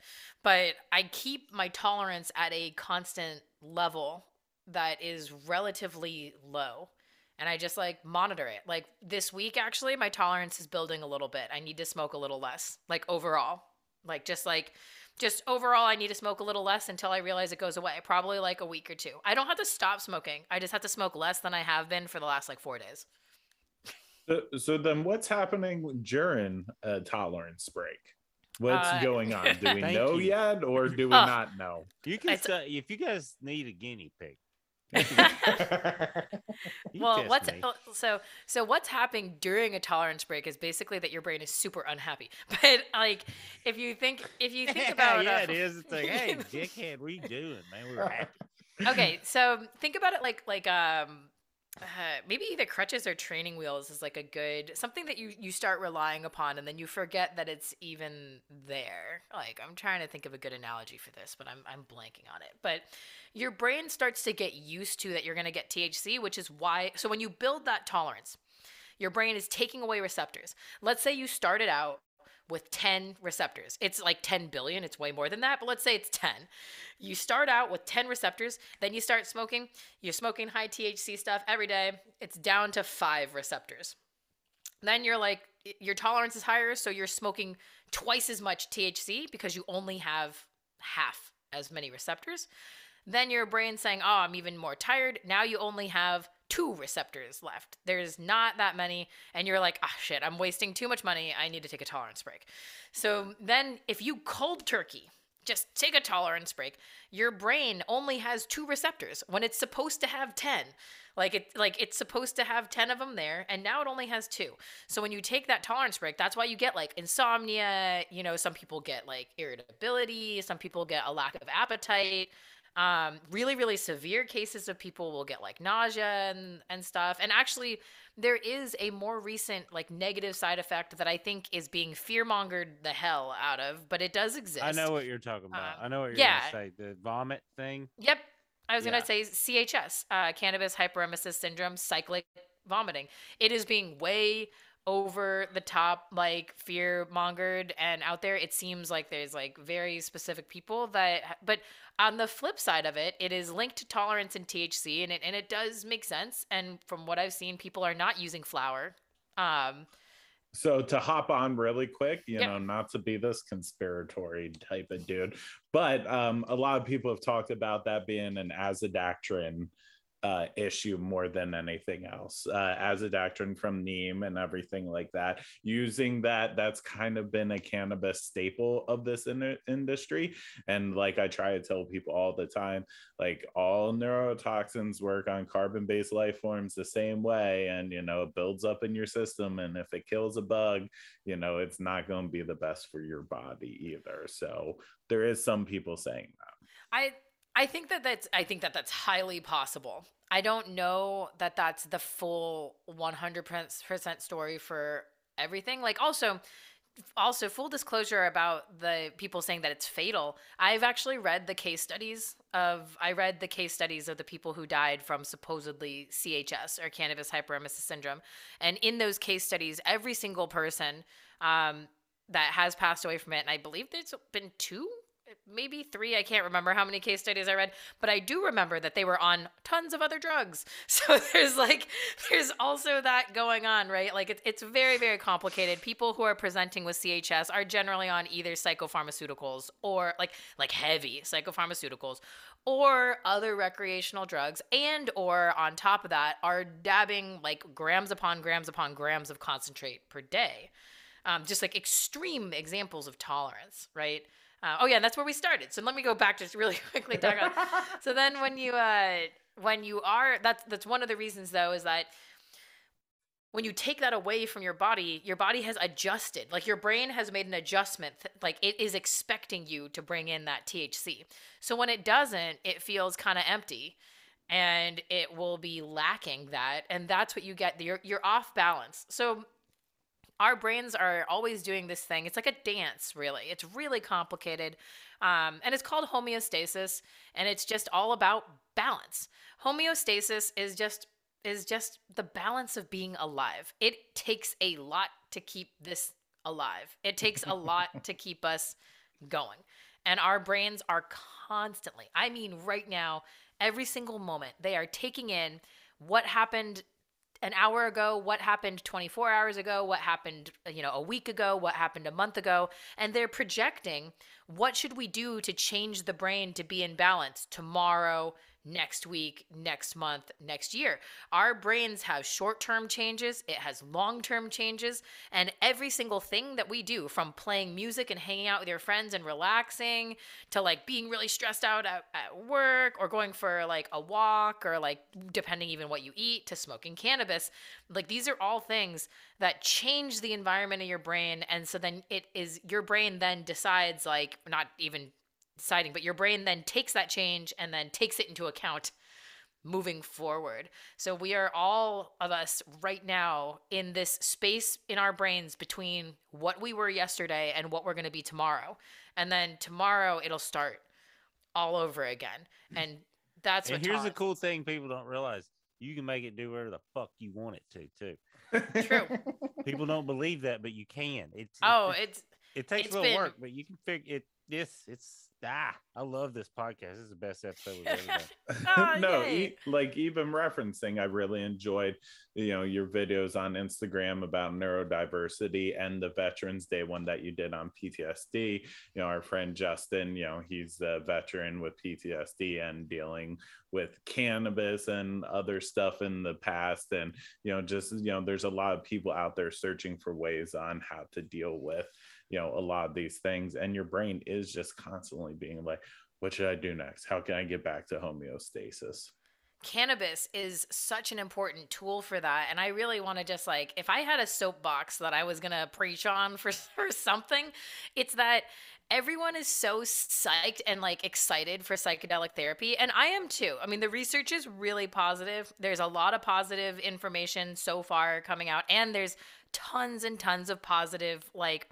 but I keep my tolerance at a constant level that is relatively low and I just like monitor it. Like this week, actually, my tolerance is building a little bit. I need to smoke a little less, like overall. Like just like, just overall, I need to smoke a little less until I realize it goes away. Probably like a week or two. I don't have to stop smoking. I just have to smoke less than I have been for the last like four days. So, so then what's happening during uh, a tolerance break? What's uh, going on? Do we know you. yet or do we uh, not know? You can say, if you guys need a guinea pig, well, what's me. oh, so so what's happening during a tolerance break is basically that your brain is super unhappy. But like, if you think if you think about yeah, uh, it is. It's like, hey, dickhead, what are you doing, man? We were happy. okay, so think about it like like um uh, maybe either crutches or training wheels is like a good something that you you start relying upon and then you forget that it's even there. Like I'm trying to think of a good analogy for this, but I'm I'm blanking on it. But your brain starts to get used to that you're going to get THC, which is why so when you build that tolerance, your brain is taking away receptors. Let's say you started out with 10 receptors. It's like 10 billion, it's way more than that, but let's say it's 10. You start out with 10 receptors, then you start smoking, you're smoking high THC stuff every day, it's down to 5 receptors. Then you're like your tolerance is higher, so you're smoking twice as much THC because you only have half as many receptors. Then your brain's saying, "Oh, I'm even more tired." Now you only have two receptors left. There's not that many, and you're like, "Ah, shit, I'm wasting too much money. I need to take a tolerance break." So then, if you cold turkey, just take a tolerance break, your brain only has two receptors when it's supposed to have ten. Like it, like it's supposed to have ten of them there, and now it only has two. So when you take that tolerance break, that's why you get like insomnia. You know, some people get like irritability. Some people get a lack of appetite. Um, really, really severe cases of people will get like nausea and, and stuff. And actually, there is a more recent like negative side effect that I think is being fear mongered the hell out of, but it does exist. I know what you're talking about. Um, I know what you're yeah. gonna say. The vomit thing. Yep. I was Yeah. going to say CHS, uh, cannabis hyperemesis syndrome, cyclic vomiting. It is being way over the top, like fear mongered and out there. It seems like there's like very specific people that, but on the flip side of it, it is linked to tolerance and THC, and it and it does make sense. And from what I've seen, people are not using flower. Um, So to hop on really quick, you Yeah. know, not to be this conspiratory type of dude, but um, a lot of people have talked about that being an azadirachtin uh, issue more than anything else. Uh, doctrine from Neem and everything like that. Using that, that's kind of been a cannabis staple of this in- industry. And like I try to tell people all the time, like all neurotoxins work on carbon-based life forms the same way, and you know, it builds up in your system. And if it kills a bug, you know, it's not going to be the best for your body either. So there is some people saying that. I I think that that's I think that that's highly possible. I don't know that that's the full 100% story for everything. Like also also full disclosure about the people saying that it's fatal. I've actually read the case studies of I read the case studies of the people who died from supposedly CHS or cannabis hyperemesis syndrome. And in those case studies, every single person um, that has passed away from it, and I believe there's been two maybe three i can't remember how many case studies i read but i do remember that they were on tons of other drugs. So there's like there's also that going on right? Like it's, it's very very complicated. People who are presenting with chs are generally on either psychopharmaceuticals or like like heavy psychopharmaceuticals or other recreational drugs and or on top of that are dabbing like grams upon grams upon grams of concentrate per day. Um, just like extreme examples of tolerance right uh, oh yeah, and that's where we started. So let me go back just really quickly. Talk about. so then when you uh, when you are that's that's one of the reasons though is that when you take that away from your body, your body has adjusted. Like your brain has made an adjustment. Like it is expecting you to bring in that THC. So when it doesn't, it feels kind of empty and it will be lacking that and that's what you get you're, you're off balance so our brains are always doing this thing. It's like a dance, really. It's really complicated. Um, and it's called homeostasis, and it's just all about balance. Homeostasis is just is just the balance of being alive. It takes a lot to keep this alive. It takes a lot to keep us going. And our brains are constantly, I mean, right now, every single moment, they are taking in what happened an hour ago, what happened 24 hours ago, what happened, you know, a week ago, what happened a month ago, and they're projecting what should we do to change the brain to be in balance tomorrow, next week, next month, next year. Our brains have short term changes, it has long term changes, and every single thing that we do from playing music and hanging out with your friends and relaxing to like being really stressed out at, at work or going for like a walk or like depending even what you eat to smoking cannabis, like these are all things that change the environment of your brain. And so then it is your brain then decides, like, not even deciding, but your brain then takes that change and then takes it into account moving forward. So we are all of us right now in this space in our brains between what we were yesterday and what we're going to be tomorrow. And then tomorrow it'll start all over again. And that's and what here's the cool thing people don't realize you can make it do whatever the fuck you want it to too True. people don't believe that but you can it's Oh, it, it's it takes it's a little been- work but you can figure it this it's ah i love this podcast this is the best episode we've ever done Oh, no, e- like even referencing, I really enjoyed, you know, your videos on Instagram about neurodiversity and the Veterans Day one that you did on PTSD. You know, our friend Justin, you know, he's a veteran with PTSD and dealing with cannabis and other stuff in the past. And, you know, just, you know, there's a lot of people out there searching for ways on how to deal with, you know, a lot of these things. And your brain is just constantly being like, what should I do next? How can I get back to homeostasis? cannabis is such an important tool for that and i really want to just like if i had a soapbox that i was going to preach on for, for something it's that everyone is so psyched and like excited for psychedelic therapy and i am too i mean the research is really positive there's a lot of positive information so far coming out and there's tons and tons of positive like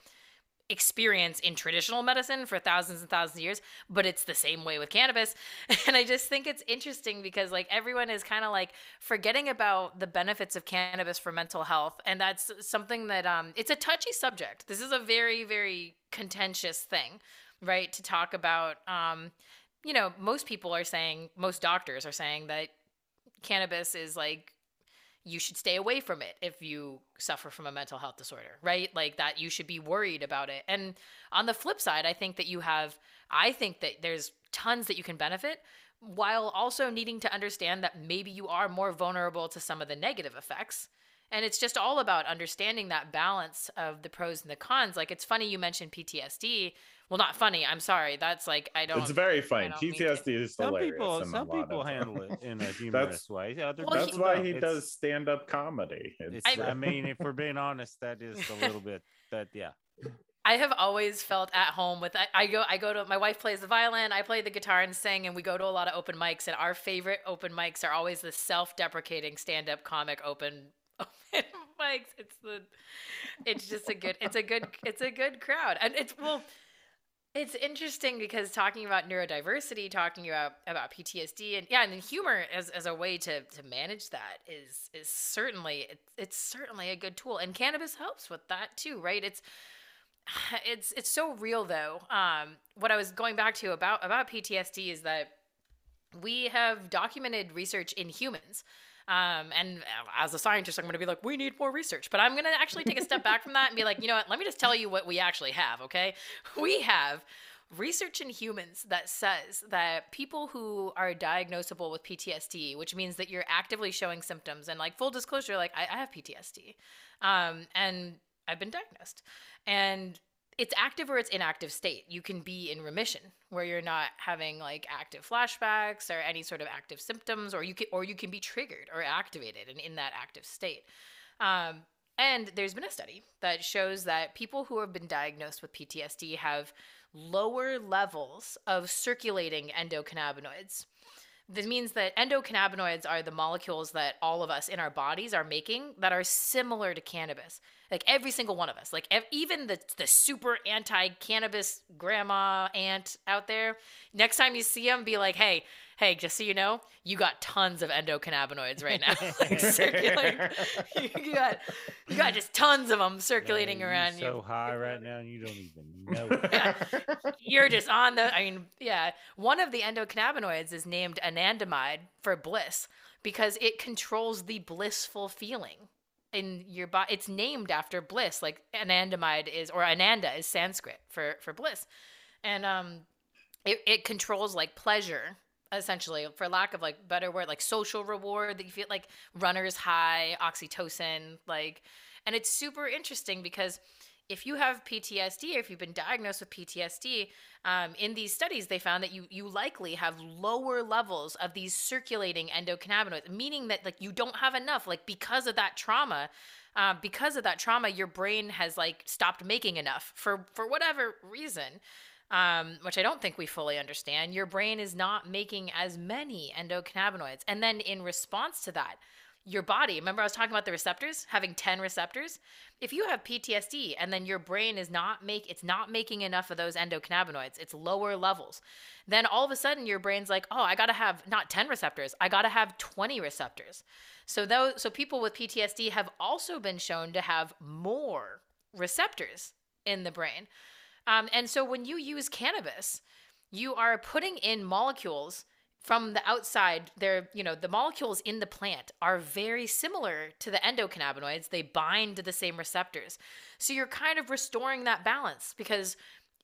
experience in traditional medicine for thousands and thousands of years, but it's the same way with cannabis. And I just think it's interesting because like everyone is kind of like forgetting about the benefits of cannabis for mental health. And that's something that um it's a touchy subject. This is a very, very contentious thing, right? To talk about um, you know, most people are saying, most doctors are saying that cannabis is like you should stay away from it if you suffer from a mental health disorder, right? Like that you should be worried about it. And on the flip side, I think that you have, I think that there's tons that you can benefit while also needing to understand that maybe you are more vulnerable to some of the negative effects. And it's just all about understanding that balance of the pros and the cons. Like it's funny you mentioned PTSD. Well, not funny. I'm sorry. That's like I don't. It's very funny. don't mean to- PTSD is some hilarious. people some people handle it in a humorous way Other Well, That's people why he It's- does stand-up comedy. It's, it's, I, I- mean if we're being honest that is a little bit that yeah I have always felt at home with I, I go I go to my wife plays the violin, I play the guitar and sing and we go to a lot of open mics and our favorite open mics are always the self-deprecating stand-up comic open open mics. It's the it's just a good it's a good it's a good crowd. And it's well it's interesting because talking about neurodiversity, talking about about PTSD, and yeah, and then humor as, as a way to to manage that is is certainly it's certainly a good tool, and cannabis helps with that too, right? It's it's it's so real though. Um, what I was going back to about about PTSD is that we have documented research in humans. Um, and as a scientist, I'm going to be like, we need more research. But I'm going to actually take a step back from that and be like, you know what? Let me just tell you what we actually have, okay? We have research in humans that says that people who are diagnosable with PTSD, which means that you're actively showing symptoms, and like full disclosure, like I, I have PTSD, um, and I've been diagnosed, and it's active or it's inactive state. You can be in remission where you're not having like active flashbacks or any sort of active symptoms, or you can or you can be triggered or activated and in that active state. Um, and there's been a study that shows that people who have been diagnosed with PTSD have lower levels of circulating endocannabinoids. This means that endocannabinoids are the molecules that all of us in our bodies are making that are similar to cannabis. Like every single one of us, like ev- even the the super anti-cannabis grandma aunt out there. Next time you see them, be like, "Hey, hey, just so you know, you got tons of endocannabinoids right now, like circulating. you got you got just tons of them circulating Man, around you're you." so high right now you don't even know. Yeah. You're just on the. I mean, yeah. One of the endocannabinoids is named anandamide for bliss because it controls the blissful feeling in your body. It's named after bliss. Like anandamide is, or ananda is Sanskrit for for bliss, and um, it it controls like pleasure essentially for lack of like better word like social reward that you feel like runner's high oxytocin like and it's super interesting because if you have PTSD if you've been diagnosed with PTSD, um, in these studies, they found that you you likely have lower levels of these circulating endocannabinoids, meaning that like you don't have enough, like because of that trauma. Uh, because of that trauma, your brain has like stopped making enough for for whatever reason um, which I don't think we fully understand, your brain is not making as many endocannabinoids. And then in response to that, your body, remember I was talking about the receptors, having 10 receptors? If you have PTSD and then your brain is not make it's not making enough of those endocannabinoids, it's lower levels. Then all of a sudden your brain's like, "Oh, I got to have not 10 receptors, I got to have 20 receptors." So those so people with PTSD have also been shown to have more receptors in the brain. Um, and so when you use cannabis, you are putting in molecules from the outside. They're, you know, the molecules in the plant are very similar to the endocannabinoids. They bind to the same receptors. So you're kind of restoring that balance because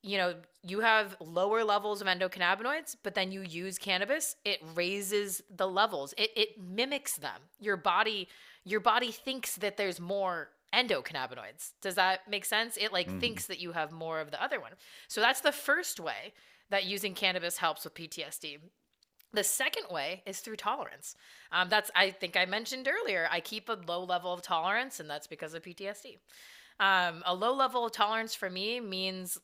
you know, you have lower levels of endocannabinoids, but then you use cannabis, it raises the levels. It it mimics them. Your body your body thinks that there's more endocannabinoids. Does that make sense? It like mm. thinks that you have more of the other one. So that's the first way that using cannabis helps with PTSD. The second way is through tolerance. Um, that's I think I mentioned earlier. I keep a low level of tolerance, and that's because of PTSD. Um, a low level of tolerance for me means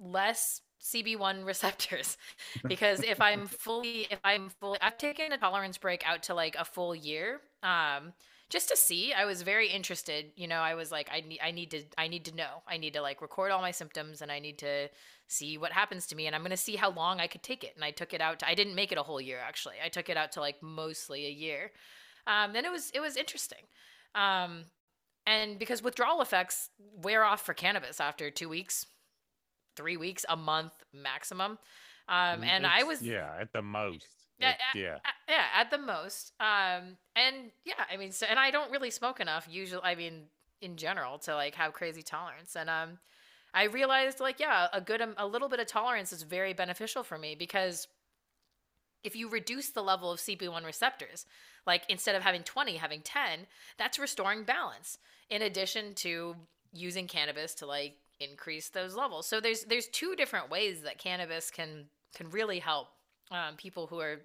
less CB1 receptors because if I'm fully if I'm fully I've taken a tolerance break out to like a full year. Um, just to see. I was very interested. You know, I was like, I need, I need to, I need to know. I need to like record all my symptoms, and I need to see what happens to me, and I'm gonna see how long I could take it. And I took it out. To, I didn't make it a whole year actually. I took it out to like mostly a year. Um, then it was, it was interesting. Um, and because withdrawal effects wear off for cannabis after two weeks, three weeks, a month maximum. Um, and it's, I was yeah at the most yeah, yeah, yeah, at the most. Um, and yeah, I mean, so and I don't really smoke enough. Usually, I mean, in general, to like have crazy tolerance. And um, I realized like, yeah, a good, a little bit of tolerance is very beneficial for me because if you reduce the level of CB1 receptors, like instead of having 20, having 10, that's restoring balance. In addition to using cannabis to like increase those levels. So there's there's two different ways that cannabis can can really help um, people who are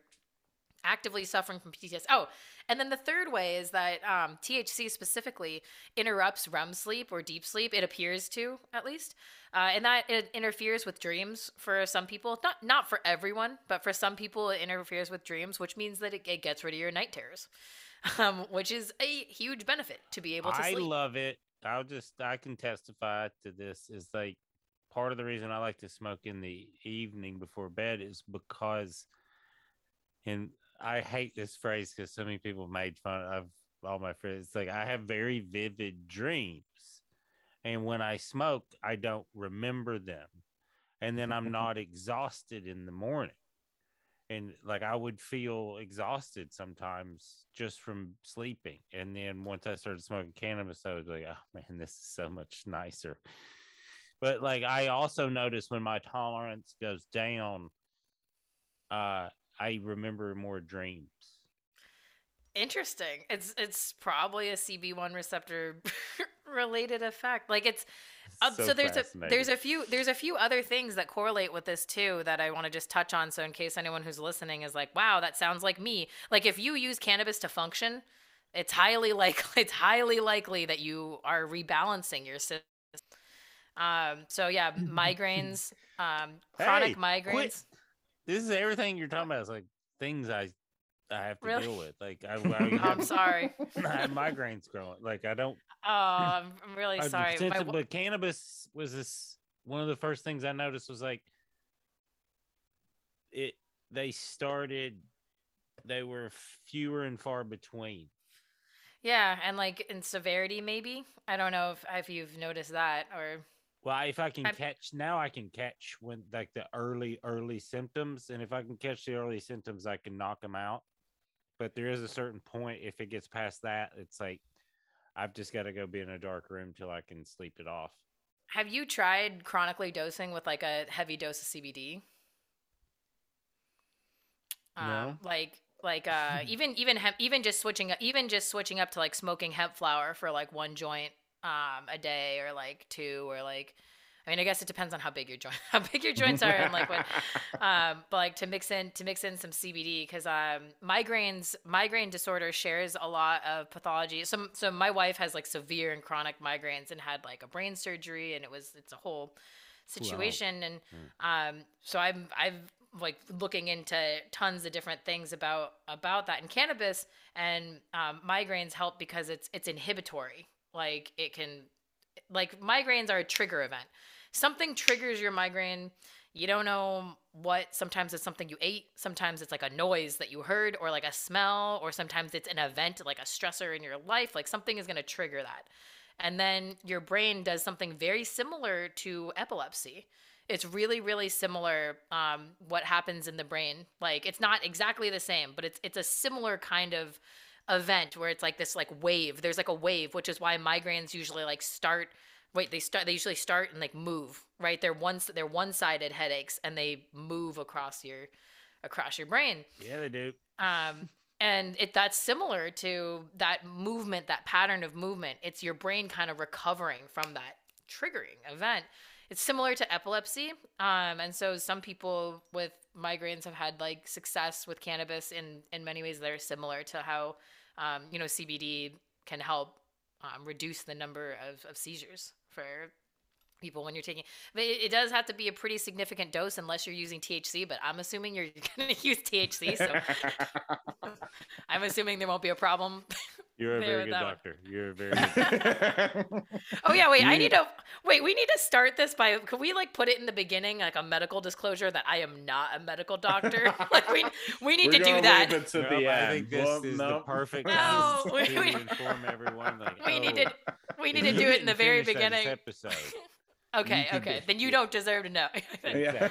actively suffering from PTSD. Oh, and then the third way is that um, THC specifically interrupts REM sleep or deep sleep. It appears to, at least, uh, and that it interferes with dreams for some people. Not not for everyone, but for some people, it interferes with dreams, which means that it, it gets rid of your night terrors, um, which is a huge benefit to be able to. I sleep. love it. I'll just I can testify to this. Is like part of the reason I like to smoke in the evening before bed is because, and I hate this phrase because so many people made fun of all my friends. It's like I have very vivid dreams, and when I smoke, I don't remember them, and then I'm not exhausted in the morning. And like I would feel exhausted sometimes just from sleeping. And then once I started smoking cannabis, I was like, oh man, this is so much nicer but like I also notice when my tolerance goes down, uh, I remember more dreams. Interesting. It's it's probably a CB1 receptor related effect. Like it's uh, so, so, there's a there's a few there's a few other things that correlate with this too that I want to just touch on. So in case anyone who's listening is like, wow, that sounds like me. Like if you use cannabis to function, it's highly likely it's highly likely that you are rebalancing your system um, so yeah, migraines, um, chronic hey, migraines. Quit. This is everything you're talking about. It's like things I I have to really? deal with. Like I, I am sorry. I have migraines growing. Like I don't. Oh, I'm really I, sorry. Since, My... But cannabis was this one of the first things I noticed was like it. They started. They were fewer and far between. Yeah, and like in severity, maybe. I don't know if if you've noticed that or. Well, if I can I, catch now, I can catch when like the early early symptoms, and if I can catch the early symptoms, I can knock them out. But there is a certain point if it gets past that, it's like I've just got to go be in a dark room till I can sleep it off. Have you tried chronically dosing with like a heavy dose of CBD? Um, No. like like uh even even hemp even just switching even just switching up to like smoking hemp flower for like one joint um a day or like two or like I mean I guess it depends on how big your joint how big your joints are and like what um but like to mix in to mix in some CBD because um migraines migraine disorder shares a lot of pathology. So so my wife has like severe and chronic migraines and had like a brain surgery and it was it's a whole situation and um so I'm I've like looking into tons of different things about about that and cannabis and um, migraines help because it's it's inhibitory like it can like migraines are a trigger event. Something triggers your migraine you don't know what sometimes it's something you ate sometimes it's like a noise that you heard or like a smell or sometimes it's an event like a stressor in your life like something is going to trigger that. And then your brain does something very similar to epilepsy. It's really really similar um, what happens in the brain. Like it's not exactly the same but it's it's a similar kind of event where it's like this like wave there's like a wave which is why migraines usually like start wait they start they usually start and like move right? They're one they're one-sided headaches and they move across your across your brain. Yeah, they do. um, and it that's similar to that movement that pattern of movement. It's your brain kind of recovering from that triggering event it's similar to epilepsy um, and so some people with migraines have had like success with cannabis in in many ways that are similar to how um, you know cbd can help um, reduce the number of, of seizures for people when you're taking but it, it does have to be a pretty significant dose unless you're using thc but i'm assuming you're going to use thc so i'm assuming there won't be a problem You're a There very good that one. doctor. You're a very good Oh yeah, wait. I need to wait. We need to start this by. Could we like put it in the beginning, like a medical disclosure that I am not a medical doctor? like we we need We're to do gonna that. leave it to Nope, the I end. think this Well, is no. the perfect No, time we- to we- inform everyone. Like, We need oh, to we need to do it in the very beginning. Episode. Okay, okay. do- Then you yeah. don't deserve to know. Yeah.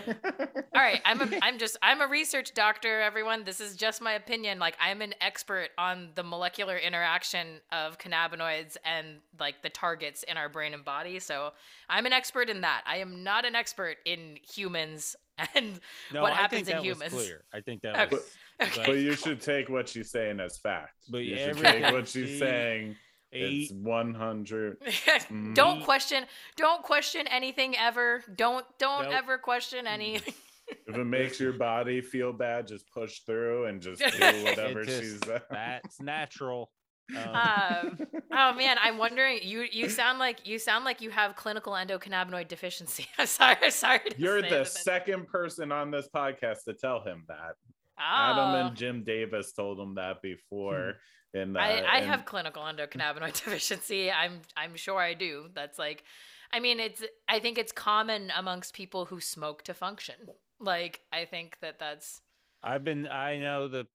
All right, I'm a, I'm just I'm a research doctor. Everyone, this is just my opinion. Like I'm an expert on the molecular interaction of cannabinoids and like the targets in our brain and body. So I'm an expert in that. I am not an expert in humans and No, what I happens think in that was humans. clear. I think that Okay. was. Okay. But you should take what she's saying as fact. But you yeah, should take what she's see, saying. It's Eight. 100. don't question don't question anything ever. Don't don't Nope. ever question any If it makes your body feel bad, just push through and just do whatever just- she's. uh, That's natural. Um, um, oh man, I'm wondering. You you sound like you sound like you have clinical endocannabinoid deficiency. I'm sorry. I'm sorry. To You're say the second person on this podcast to tell him that. Oh, Adam and Jim Davis told him that before. And uh, I, I and- have clinical endocannabinoid deficiency. I'm I'm sure I do. That's like, I mean, it's I think it's common amongst people who smoke to function. Like I think that that's I've been. I know the.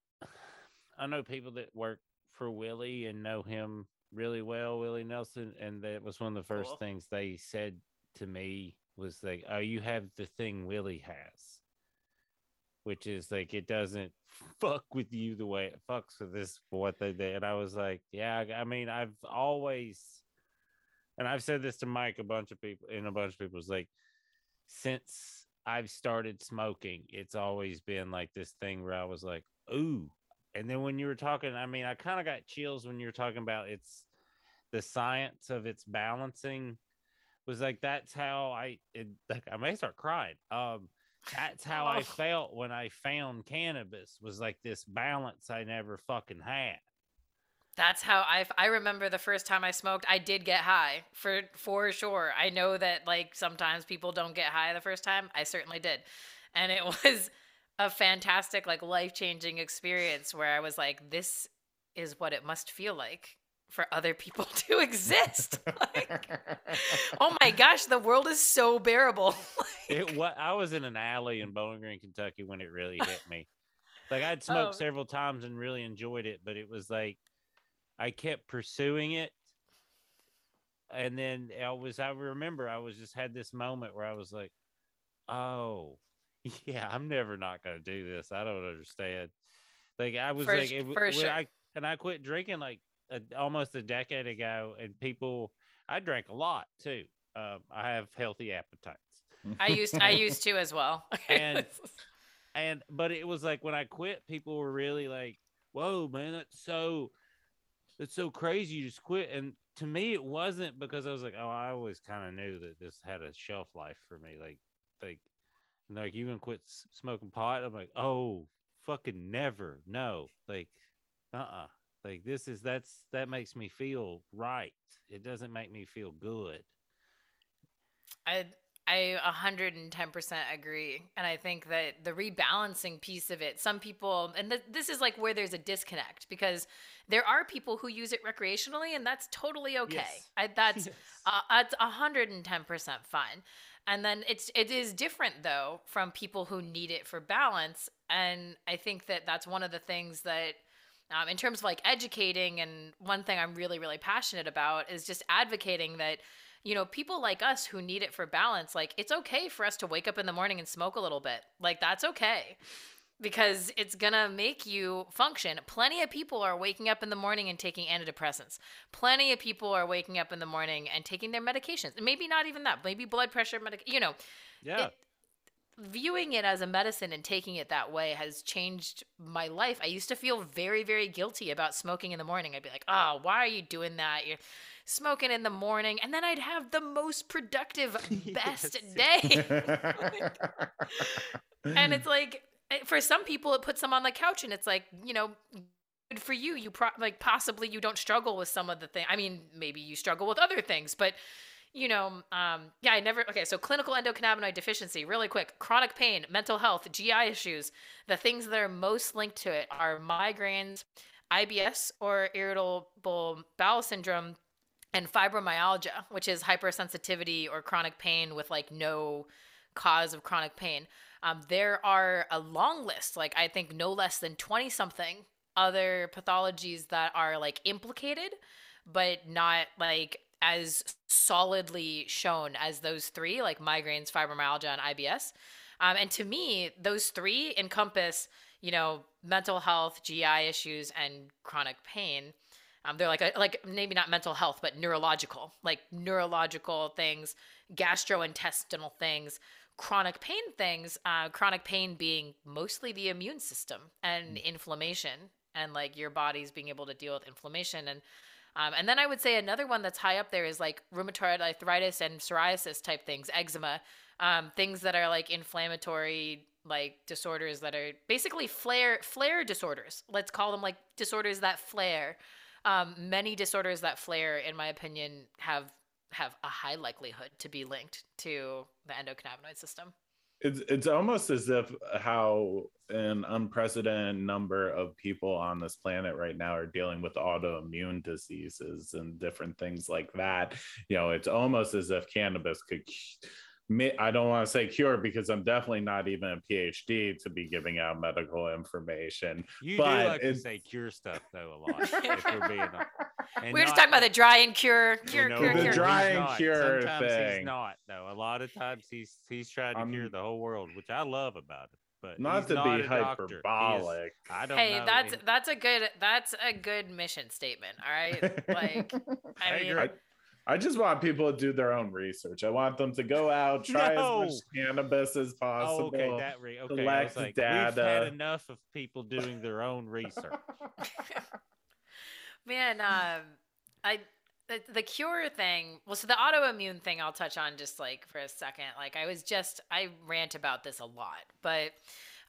I know people that work for Willie and know him really well, Willie Nelson, and that was one of the first Cool. things they said to me was like, "Oh, you have the thing Willie has." Which is like it doesn't fuck with you the way it fucks with this for what they did. And I was like, yeah, I mean, I've always, and I've said this to Mike a bunch of people, and a bunch of people's like, since I've started smoking, it's always been like this thing where I was like, ooh. And then when you were talking, I mean, I kind of got chills when you were talking about it's the science of its balancing was like that's how I it, like I may start crying. Um that's how I Oh. felt when I found cannabis was like this balance I never fucking had. that's how I I remember the first time I smoked. I did get high for for sure. I know that like sometimes people don't get high the first time. I certainly did, and it was a fantastic like life changing experience where I was like, this is what it must feel like for other people to exist. like, oh my gosh, the world is so bearable. It what I was in an alley in Bowling Green, Kentucky when it really hit me. Like I'd oh. smoked Oh. several times and really enjoyed it, but it was like I kept pursuing it. And then I was I remember I was just had this moment where I was like, "Oh, yeah, I'm never not going to do this. I don't understand." Like I was For like it, for sure. I and I quit drinking like a, almost a decade ago and people I drank a lot too. Um, I have healthy appetites. I used I used to as well. And- and but it was like when I quit, people were really like, "Whoa, man, that's so that's so crazy. You just quit." And to me, it wasn't because I was like, "Oh, I always kind of knew that this had a shelf life for me." Like, like, like you gonna quit smoking pot? I'm like, "Oh, fucking never, no." Like, uh, uh-uh. uh like this is that's that makes me feel right. It doesn't make me feel good. I I 110% agree. And I think that the rebalancing piece of it, some people, and th- this is like where there's a disconnect because there are people who use it recreationally and that's totally okay. Yes. I, that's, yes. uh, that's 110% fine. And then it's, it is different though from people who need it for balance. And I think that that's one of the things that um, in terms of like educating and one thing i'm really really passionate about is just advocating that you know people like us who need it for balance like it's okay for us to wake up in the morning and smoke a little bit like that's okay because it's gonna make you function. Plenty of people are waking up in the morning and taking antidepressants. Plenty of people are waking up in the morning and taking their medications. Maybe not even that. Maybe blood pressure medic. You know. Yeah. It, viewing it as a medicine and taking it that way has changed my life. I used to feel very, very guilty about smoking in the morning. I'd be like, oh, why are you doing that? You're smoking in the morning. And then I'd have the most productive, best day. and it's like, eh, for some people, it puts them on the couch and it's like, you know, good for you. You pro- like possibly you don't struggle with some of the things. I mean, maybe you struggle with other things, but you know, um, yeah, I never. Okay, so clinical endocannabinoid deficiency, really quick. Chronic pain, mental health, GI issues. The things that are most linked to it are migraines, IBS or irritable bowel syndrome, and fibromyalgia, which is hypersensitivity or chronic pain with like no cause of chronic pain. Um, there are a long list, like I think no less than 20 something other pathologies that are like implicated, but not like as solidly shown as those three, like migraines, fibromyalgia, and IBS. Um, and to me, those three encompass, you know, mental health, GI issues, and chronic pain. Um, they're like a, like maybe not mental health, but neurological, like neurological things, gastrointestinal things, chronic pain things. Uh, chronic pain being mostly the immune system and mm. inflammation, and like your body's being able to deal with inflammation and um, and then I would say another one that's high up there is like rheumatoid arthritis and psoriasis type things, eczema, um, things that are like inflammatory like disorders that are basically flare flare disorders. Let's call them like disorders that flare. Um, many disorders that flare, in my opinion, have have a high likelihood to be linked to the endocannabinoid system it's it's almost as if how an unprecedented number of people on this planet right now are dealing with autoimmune diseases and different things like that. You know it's almost as if cannabis could I don't want to say cure because I'm definitely not even a PhD to be giving out medical information. You but do like to say cure stuff though a lot. if we're being, and we're just talking about the dry and cure, cure, you know, cure, the cure. dry and cure Sometimes thing. He's not though. A lot of times he's he's trying to um, cure the whole world, which I love about it. But not to not be hyperbolic. Is, I don't hey, know. that's that's a good that's a good mission statement. All right, like I, I mean. Agree. I just want people to do their own research. I want them to go out, try no. as much cannabis as possible. Oh, okay, that re- okay. Collect like, data. We've had enough of people doing their own research. Man, um, I the, the cure thing. Well, so the autoimmune thing, I'll touch on just like for a second. Like I was just I rant about this a lot, but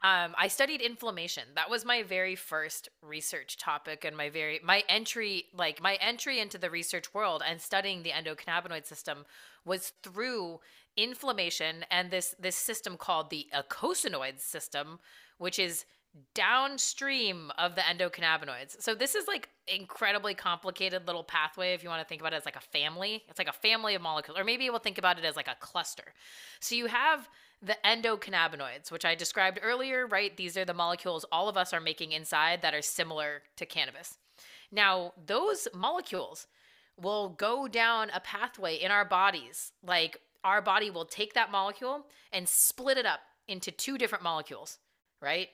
um, I studied inflammation. That was my very first research topic and my very my entry like my entry into the research world and studying the endocannabinoid system was through inflammation and this this system called the eicosanoid system, which is downstream of the endocannabinoids. So this is like incredibly complicated little pathway if you want to think about it as like a family. It's like a family of molecules or maybe we'll think about it as like a cluster. So you have the endocannabinoids, which I described earlier, right? These are the molecules all of us are making inside that are similar to cannabis. Now, those molecules will go down a pathway in our bodies. Like our body will take that molecule and split it up into two different molecules, right?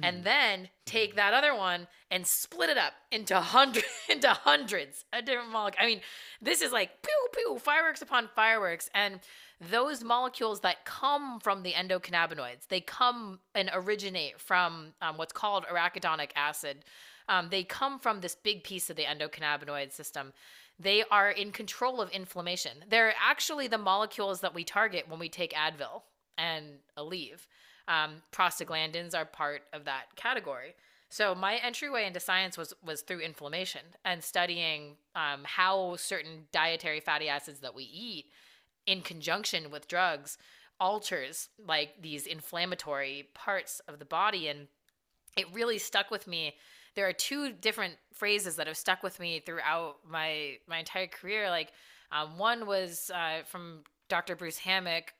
and hmm. then take that other one and split it up into hundred into hundreds of different molecules. I mean, this is like pew pew fireworks upon fireworks, and those molecules that come from the endocannabinoids, they come and originate from um, what's called arachidonic acid. Um, they come from this big piece of the endocannabinoid system. They are in control of inflammation. They're actually the molecules that we target when we take Advil and Aleve. Um, prostaglandins are part of that category. So my entryway into science was was through inflammation and studying um, how certain dietary fatty acids that we eat, in conjunction with drugs, alters like these inflammatory parts of the body, and it really stuck with me. There are two different phrases that have stuck with me throughout my my entire career. Like um, one was uh, from Dr. Bruce Hammock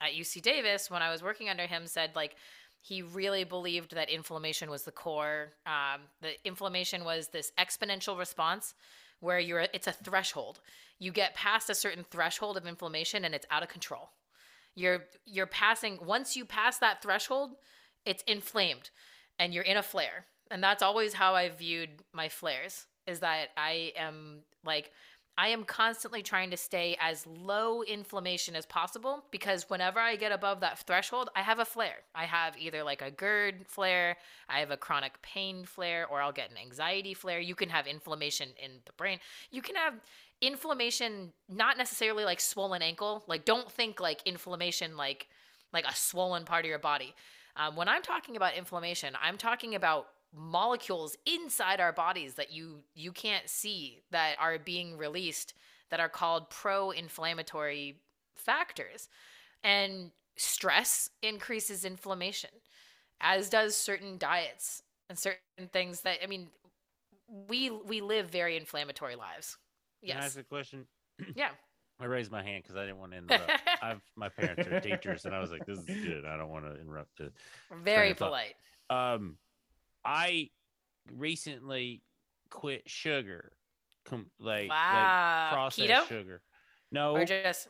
at UC Davis when I was working under him said like he really believed that inflammation was the core. Um, the inflammation was this exponential response where you're it's a threshold. You get past a certain threshold of inflammation and it's out of control. You're you're passing once you pass that threshold, it's inflamed and you're in a flare. And that's always how I viewed my flares is that I am like I am constantly trying to stay as low inflammation as possible because whenever I get above that threshold, I have a flare. I have either like a GERD flare, I have a chronic pain flare, or I'll get an anxiety flare. You can have inflammation in the brain. You can have inflammation not necessarily like swollen ankle. Like don't think like inflammation like like a swollen part of your body. Um, when I'm talking about inflammation, I'm talking about molecules inside our bodies that you you can't see that are being released that are called pro-inflammatory factors and stress increases inflammation as does certain diets and certain things that i mean we we live very inflammatory lives yes Can I ask a question? yeah I raised my hand because I didn't want to interrupt. I've my parents are teachers, and I was like, "This is good. I don't want to interrupt it." very polite Um, I recently quit sugar, com- like Wow. like processed Keto? sugar. No, or just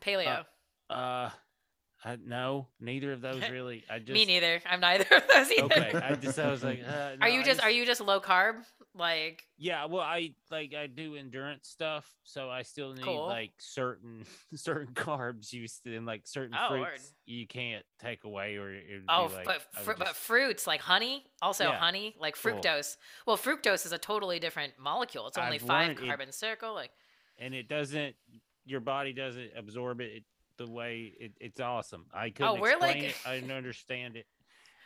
paleo uh, I, no, neither of those really. I just me neither i'm neither of those either Okay, I just I was like, uh, are you I just are you just low carb like Yeah, well, I like I do endurance stuff, so I still need Cool. like certain certain carbs used and like certain Oh, fruits word. you can't take away, or Oh, like, but fr- would but fruits like honey, also Yeah. honey, like Cool. fructose. Well, fructose is a totally different molecule. It's only I've five learned it- carbon circle. Like and it doesn't, your body doesn't absorb it, the way it, it's awesome. I oh, couldn't Oh, we're like- explain it. I didn't understand it.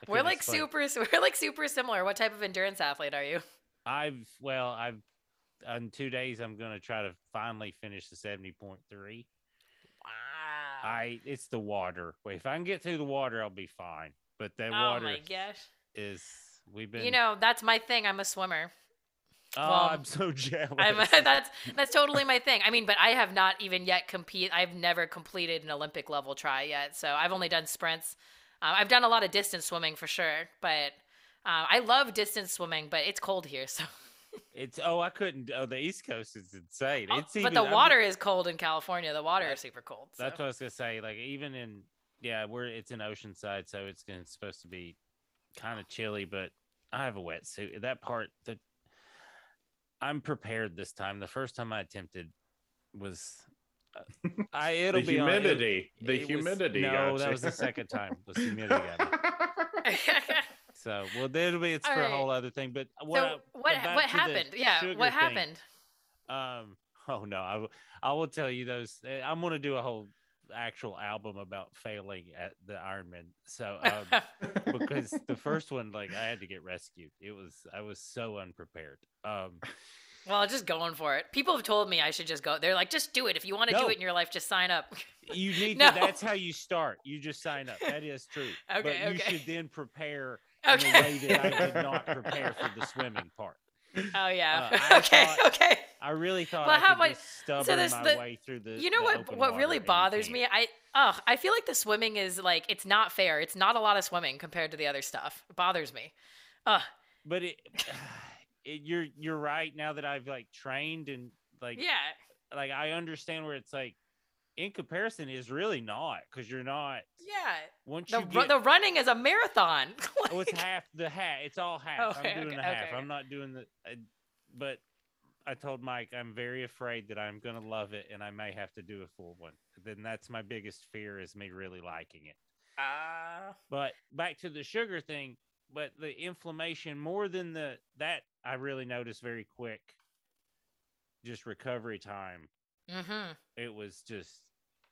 I we're like explain it. super, we're like super similar. What type of endurance athlete are you? I've well, I've in two days I'm gonna tri to finally finish the seventy point three. Wow. I it's the water. Wait, if I can get through the water, I'll be fine. But that oh water my gosh. is we've been You know, that's my thing. I'm a swimmer. Oh, well, I'm so jealous. I'm that's that's totally my thing. I mean, but I have not even yet compete. I've never completed an Olympic level try yet. So I've only done sprints. Uh, I've done a lot of distance swimming for sure, but uh, I love distance swimming. But it's cold here, so. it's oh, I couldn't. Oh, the East Coast is insane. Oh, It's but even, the I'm- water is cold in California. The water That- is super cold. So. That's what I was gonna say. Like even in yeah, we're it's in Oceanside, so it's gonna it's supposed to be kind of chilly. But I have a wetsuit. That part that I'm prepared this time. The first time I attempted was uh, I it'll be on- it- humidity. the it was- humidity. no, that was the second time. Was humidity got me. So well, that'll be it's for a whole other thing. But what so I- what what happened? Yeah, what thing. happened? Um. Oh no, I I will tell you those. eh, I'm gonna do a whole actual album about failing at the Ironman. So um, because the first one, like I had to get rescued. It was I was so unprepared. Um. well, just going for it. People have told me I should just go. They're like, just do it. If you want to do it in your life, just sign up. You need No. to. That's how you start. You just sign up. That is true. but Okay, you okay. should then prepare in a Okay. way that I did not prepare for the swimming part. Oh yeah. Uh, I okay. thought- okay. I really thought Well, I how could just stubborn there's my the- way through the. you know the what what really bothers me i oh i feel like the swimming is like it's not fair it's not a lot of swimming compared to the other stuff it bothers me uh but it, it you're you're right now that I've like trained and like yeah like I understand where it's like in comparison is really not because you're not Yeah. once The, you get the running is a marathon. oh, it's half the half. It's all half. Okay, I'm doing okay, the half. okay, I'm not doing the. Uh, but I told Mike I'm very afraid that I'm gonna love it and I may have to do a full one. Then that's my biggest fear is me really liking it. Ah. But back to the sugar thing. But the inflammation more than the that I really noticed very quick. Just recovery time. mm-hmm. It was just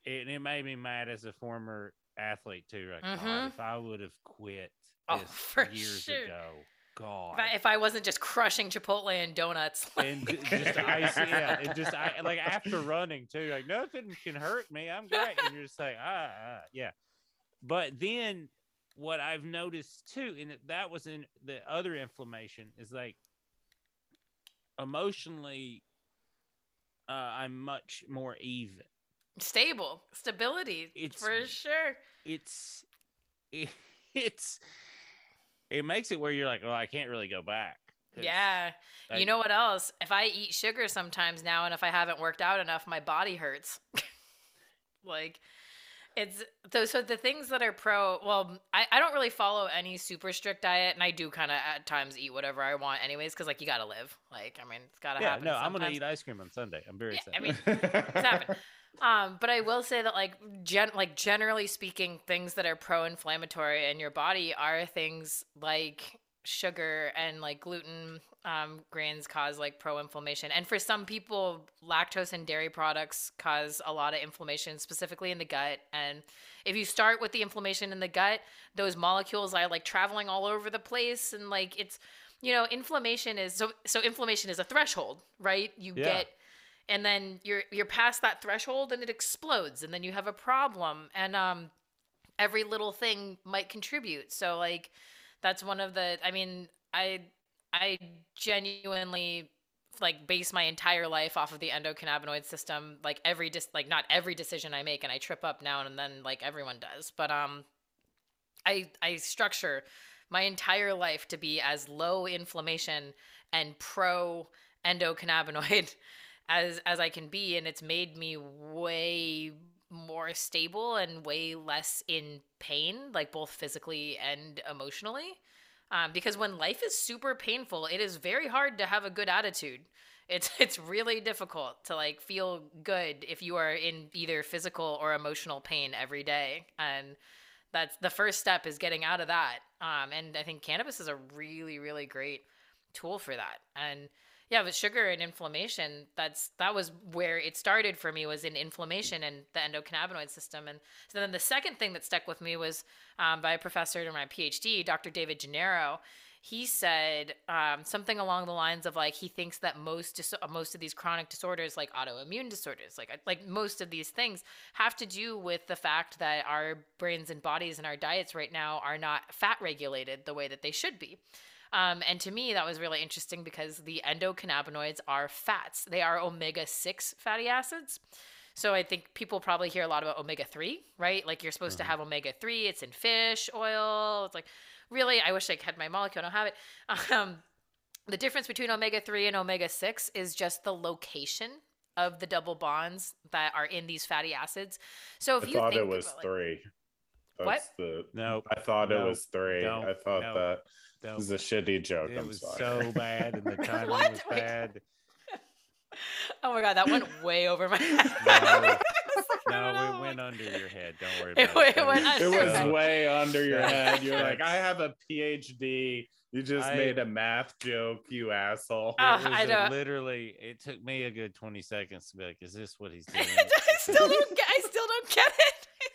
it, it made me mad as a former athlete too. Like, God, Mhm. if I would have quit Oh, years sure. ago, God. If I, if I wasn't just crushing Chipotle and donuts. and like- ju- just ice, yeah, and just I, like after running too, like nothing can hurt me. I'm great, and you're just like ah, ah yeah. But then what I've noticed too, and that was in the other inflammation is like emotionally, uh, I'm much more even. Stable stability It's- for sure. It's it, it's it makes it where you're like, oh, I can't really go back. Yeah. You know what else? If i eat sugar sometimes now and if i haven't worked out enough my body hurts. Like it's those so the things that are pro well I, I don't really follow any super strict diet and i do kind of at times eat whatever i want anyways because like you gotta live. Like i mean it's gotta Yeah, happen no, I'm gonna eat ice cream on Sunday. I'm very Yeah, excited. I mean, it's happened. Um, but I will say that like gen like generally speaking, things that are pro-inflammatory in your body are things like sugar and like gluten um, grains cause like pro-inflammation. And for some people, lactose and dairy products cause a lot of inflammation, specifically in the gut. And if you start with the inflammation in the gut, those molecules are like traveling all over the place, and like it's you know inflammation is so so inflammation is a threshold, right? You Yeah. get and then you're you're past that threshold and it explodes and then you have a problem and um every little thing might contribute. So like that's one of the i mean i i genuinely like base my entire life off of the endocannabinoid system. Like every dis like not every decision i make and i trip up now and then like everyone does. But um i i structure my entire life to be as low inflammation and pro endocannabinoid as as I can be and it's made me way more stable and way less in pain like both physically and emotionally. Um, because when life is super painful it is very hard to have a good attitude. It's it's really difficult to like feel good if you are in either physical or emotional pain every day. And that's the first step is getting out of that. Um, and i think cannabis is a really really great tool for that. And yeah with sugar and inflammation that's that was where it started for me was in inflammation and the endocannabinoid system. And so then the second thing that stuck with me was um, by a professor in my phd dr david gennaro. He said um, something along the lines of like he thinks that most most of these chronic disorders like autoimmune disorders like like most of these things have to do with the fact that our brains and bodies and our diets right now are not fat regulated the way that they should be um, and to me, that was really interesting because the endocannabinoids are fats. They are omega 6 fatty acids. So I think people probably hear a lot about omega 3, right? Like you're supposed to have omega 3, it's in fish oil. It's like, really, I wish I had my molecule. I don't have it. Um, the difference between omega 3 and omega 6 is just the location of the double bonds that are in these fatty acids. So if I you thought think it was about, like- three. What? The. No, I thought it was three. no, I thought no, that no. was a shitty joke. It I'm was sorry. so bad, and the timing What? was bad. oh my God, that went way over my head. No, no, it went under your head. Don't worry It about it. went- it went That it was so- way under your head. You're like, I have a PhD. You just I- made a math joke, you asshole. Ah, it was I a- literally, it took me a good 20 seconds to be like, is this what he's doing? I still don't get. I still don't get it.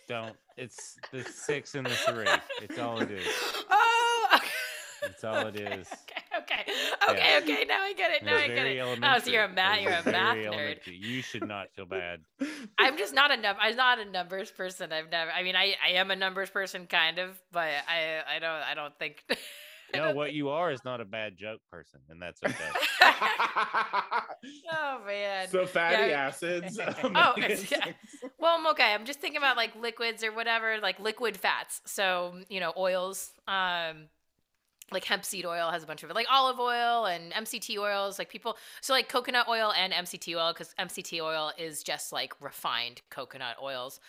Don't. It's the six and the three. It's all it is. Oh, okay. It's all it Okay, is. Okay, okay, okay, okay. Now I get it. It Now I get very it. Oh, so you're a math. You're a math nerd. elementary. You should not feel bad. I'm just not a num. I'm not a numbers person. I've never. I mean, I, I am a numbers person, kind of, but I I don't I don't think. No, what you are is not a bad joke person, and that's okay. oh man. so fatty Yeah. acids. Oh, it's- yeah. Well, I'm okay. I'm just thinking about like liquids or whatever, like liquid fats. So you know, oils. Um, like hemp seed oil has a bunch of it, like olive oil and MCT oils, like people. So like coconut oil and MCT oil, because MCT oil is just like refined coconut oils.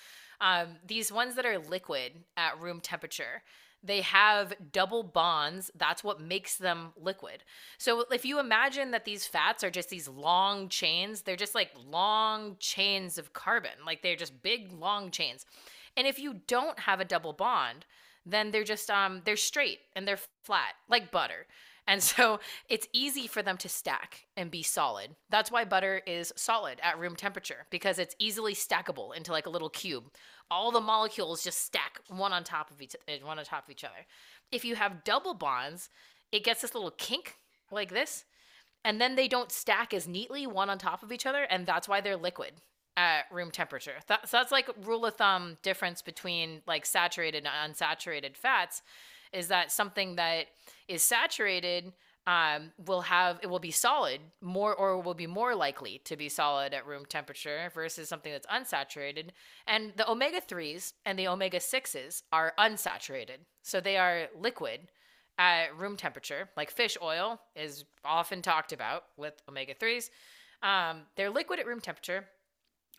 Um, these ones that are liquid at room temperature, they have double bonds. That's what makes them liquid. So if you imagine that these fats are just these long chains, they're just like long chains of carbon, like they're just big long chains. And if you don't have a double bond, then they're just um they're straight and they're flat like butter. And so it's easy for them to stack and be solid. That's why butter is solid at room temperature because it's easily stackable into like a little cube. All the molecules just stack one on top of each eh, one on top of each other. If you have double bonds, it gets this little kink like this, and then they don't stack as neatly one on top of each other, and that's why they're liquid at room temperature. That, so that's like rule of thumb difference between like saturated and unsaturated fats is that something that is saturated um, will have it will be solid more or will be more likely to be solid at room temperature versus something that's unsaturated. And the omega 3s and the omega 6s are unsaturated. So they are liquid at room temperature, like fish oil is often talked about with omega 3s. Um, they're liquid at room temperature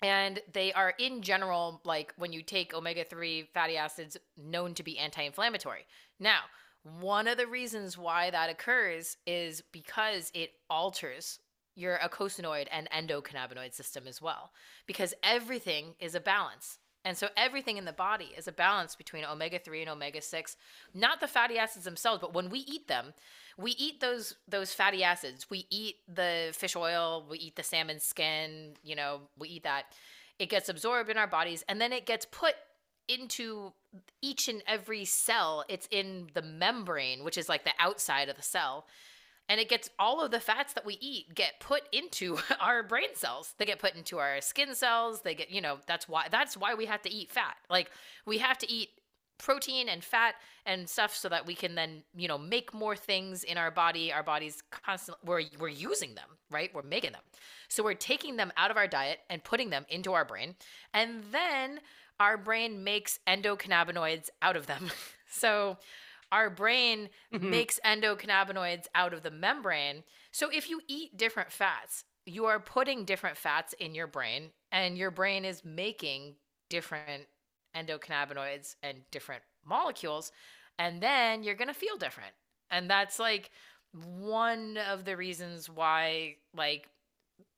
and they are in general like when you take omega-3 fatty acids known to be anti-inflammatory. Now one of the reasons why that occurs is because it alters your eicosanoid and endocannabinoid system as well because everything is a balance. And so everything in the body is a balance between omega 3 and omega 6, not the fatty acids themselves, but when we eat them, we eat those those fatty acids. We eat the fish oil, we eat the salmon skin, you know, we eat that. It gets absorbed in our bodies and then it gets put into each and every cell. It's in the membrane, which is like the outside of the cell and it gets all of the fats that we eat get put into our brain cells they get put into our skin cells they get you know that's why that's why we have to eat fat like we have to eat protein and fat and stuff so that we can then you know make more things in our body. Our bodies constantly we're, we're using them right? We're making them. So we're taking them out of our diet and putting them into our brain. And then our brain makes endocannabinoids out of them. So our brain mm-hmm. makes endocannabinoids out of the membrane. So if you eat different fats, you are putting different fats in your brain, and your brain is making different endocannabinoids and different molecules. And then you're going to feel different. And that's like one of the reasons why, like,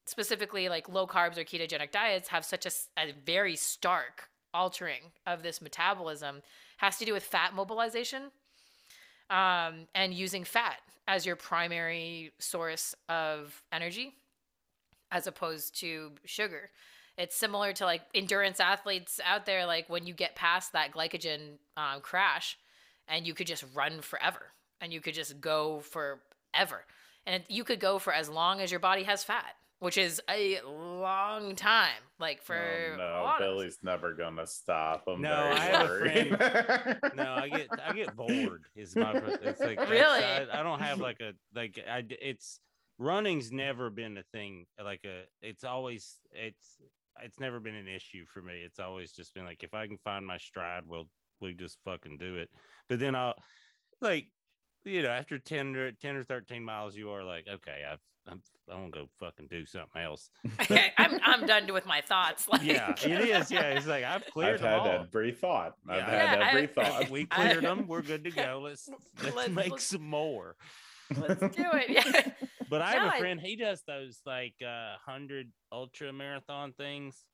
specifically, like low carbs or ketogenic diets have such a, a very stark altering of this metabolism has to do with fat mobilization um, and using fat as your primary source of energy as opposed to sugar. It's similar to like endurance athletes out there, like when you get past that glycogen um, crash and you could just run forever and you could just go forever. And you could go for as long as your body has fat which is a long time. Like for oh, no, Billy's never gonna stop. I'm no, I have worried. a friend. no, I get I get bored. Is my it's like really? I, I, don't have like a like I it's running's never been a thing. Like a it's always it's it's never been an issue for me. It's always just been like if I can find my stride, we'll we just fucking do it. But then I'll like you know after 10 or 10 or 13 miles you are like okay i've I'm, I'm gonna go fucking do something else. I'm I'm done with my thoughts. Like. Yeah, it is. Yeah, it's like I've cleared. I've had all. every thought. I've yeah. had yeah, every I, thought. We cleared I, them. We're good to go. Let's let's, let's make let's, some more. Let's do it. Yeah. But I have no, a friend. He does those like uh hundred ultra marathon things.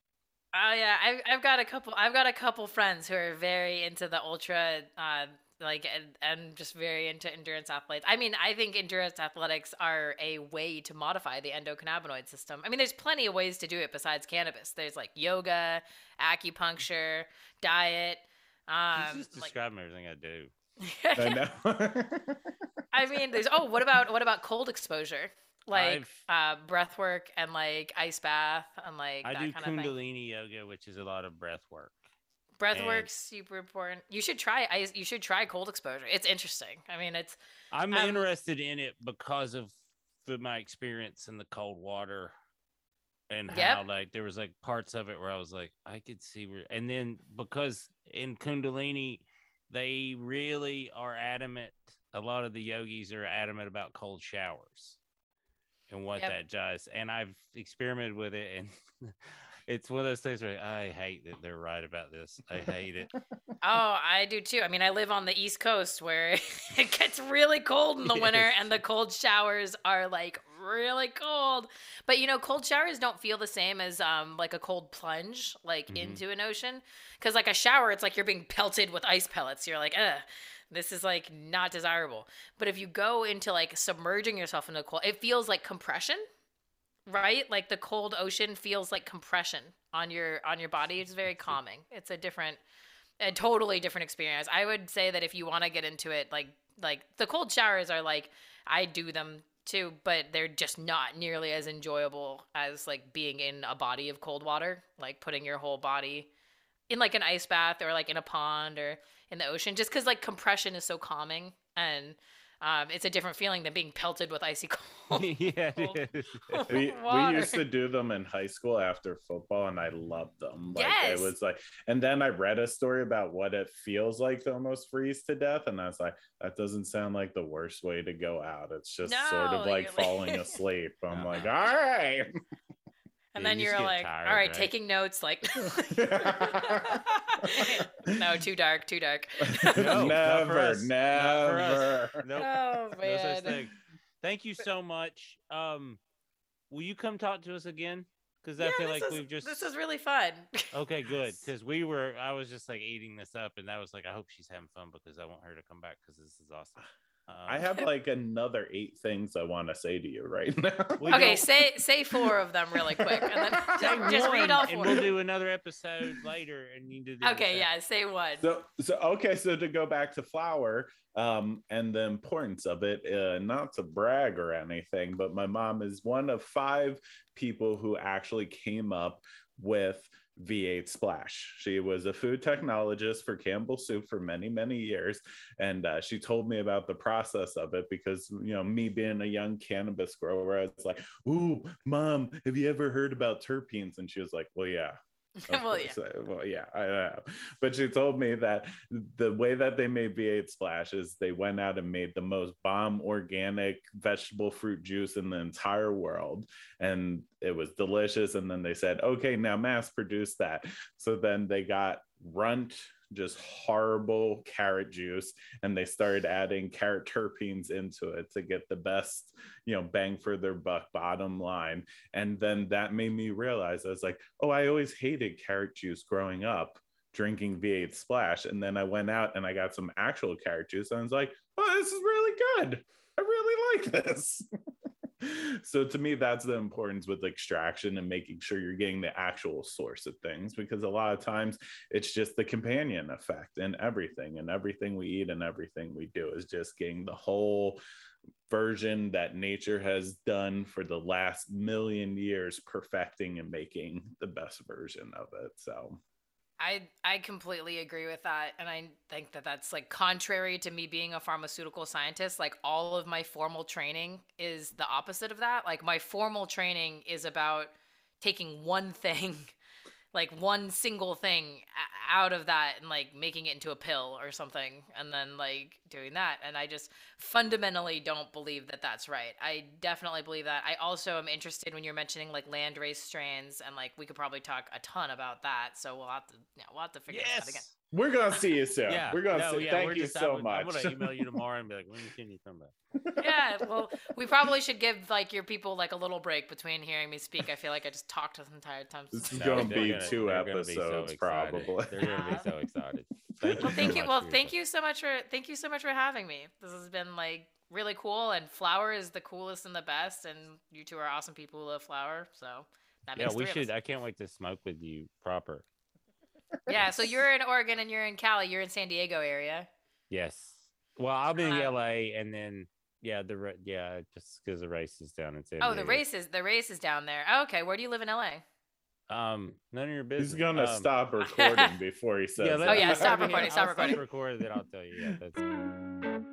Oh yeah, I've I've got a couple. I've got a couple friends who are very into the ultra uh, like and, and just very into endurance athletes. I mean, I think endurance athletics are a way to modify the endocannabinoid system. I mean, there's plenty of ways to do it besides cannabis. There's like yoga, acupuncture, diet. Um, just describing like, everything I do. I know. I mean, there's oh, what about what about cold exposure? Like I've, uh, breath work and like ice bath and like I do Kundalini yoga, which is a lot of breath work. Breath and super important. You should try. I you should try cold exposure. It's interesting. I mean, it's. I'm um, interested in it because of the, my experience in the cold water, and yep. how like there was like parts of it where I was like I could see where, and then because in Kundalini, they really are adamant a lot of the yogis are adamant about cold showers and what Yep. that does. And I've experimented with it, and it's one of those things where I hate that they're right about this. I hate it. Oh, I do too. I mean, I live on the East Coast where it gets really cold in the winter and the cold showers are like really cold. But you know, cold showers don't feel the same as um like a cold plunge like Mhm. into an ocean cuz like a shower it's like you're being pelted with ice pellets. You're like, "Ugh, this is like not desirable." But if you go into like submerging yourself in the cold, it feels like compression. Right? Like the cold ocean feels like compression on your on your body. It's very calming. It's a different a totally different experience. I would say that if you want to get into it, like like the cold showers are like I do them too, but they're just not nearly as enjoyable as like being in a body of cold water, like putting your whole body in like an ice bath or like in a pond or in the ocean, just because like compression is so calming and um, it's a different feeling than being pelted with icy cold. yeah, Cold. it is. we, we used to do them in high school after football and i loved them like Yes. it was like and then i read a story about what it feels like to almost freeze to death and i was like that doesn't sound like the worst way to go out it's just sort of like like- falling asleep i'm like all right And Yeah, then you you're like, tired, all right, right? taking notes, like, no, too dark, too dark. No, never us. Not for us. never Nope. Oh No such man. thing. Thank you so much. Um, will you come talk to us again? Because I Yeah, feel like is- we've just. This is really fun. Okay, good. Because we were, I was just like eating this up, and that was like, I hope she's having fun because I want her to come back because this is awesome. Um, i have like another eight things i want to say to you right now We okay, don't- say say four of them really quick, and then just, just read one, all and four. we'll do another episode later, and you do. Okay, yeah, say one. So, so okay, so to go back to flower um, and the importance of it, uh, not to brag or anything, but my mom is one of five people who actually came up with V8 Splash. She was a food technologist for Campbell Soup for many, many years, and uh, she told me about the process of it because you know me being a young cannabis grower, I was like, "Ooh, mom, have you ever heard about terpenes?" And she was like, "Well, yeah." Well, yeah. course. Well, yeah, I know. But she told me that the way that they made V8 Splash is they went out and made the most bomb organic vegetable fruit juice in the entire world. And it was delicious. And then they said, okay, now mass produce that. So then they got runt, just horrible carrot juice. And they started adding carrot terpenes into it to get the best, you know, bang for their buck bottom line. And then that made me realize I was like, oh, I always hated carrot juice growing up, drinking V8 Splash. And then I went out and I got some actual carrot juice. And I was like, oh, this is really good. I really like this. so to me, that's the importance with extraction and making sure you're getting the actual source of things because a lot of times it's just the companion effect and everything and everything we eat and everything we do is just getting the whole version that nature has done for the last million years perfecting and making the best version of it. So I I completely agree with that, and I think that that's like contrary to me being a pharmaceutical scientist. Like all of my formal training is the opposite of that. Like my formal training is about taking one thing, like one single thing out of that, and like making it into a pill or something, and then like doing that. And I just fundamentally don't believe that that's right. I definitely believe that. I also am interested when you're mentioning like land race strains, and like we could probably talk a ton about that. So we'll have to, yeah, we'll have to figure this out again. Yes. we're gonna see you soon Yeah. we're gonna no, see yeah, thank you just- so I'm, much I'm gonna email you tomorrow and be like, when can you come back? yeah, well, we probably should give like your people like a little break between hearing me speak. I feel like I just talked this entire time. This is No, gonna be gonna- two they're be so episodes excited. probably They're gonna be so excited. Thank you well, so thank you. Well, thank you so much for thank you so much for having me. This has been like really cool, and flower is the coolest and the best, and you two are awesome people who love flower. So that Yeah, makes we should. I can't wait to smoke with you proper. Yeah, so you're in Oregon and you're in Cali. You're in San Diego area. Yes. Well, I'll be in Uh, LA, and then yeah, the ra- yeah, just because the race is down in San Oh, the race is the race is down there. Oh, okay, where do you live in LA? Um, none of your business. he's gonna Um, stop recording before he says Yeah, that. Oh, yeah, stop recording, stop I'll recording. Stop recording, then I'll tell you. Yeah, that's.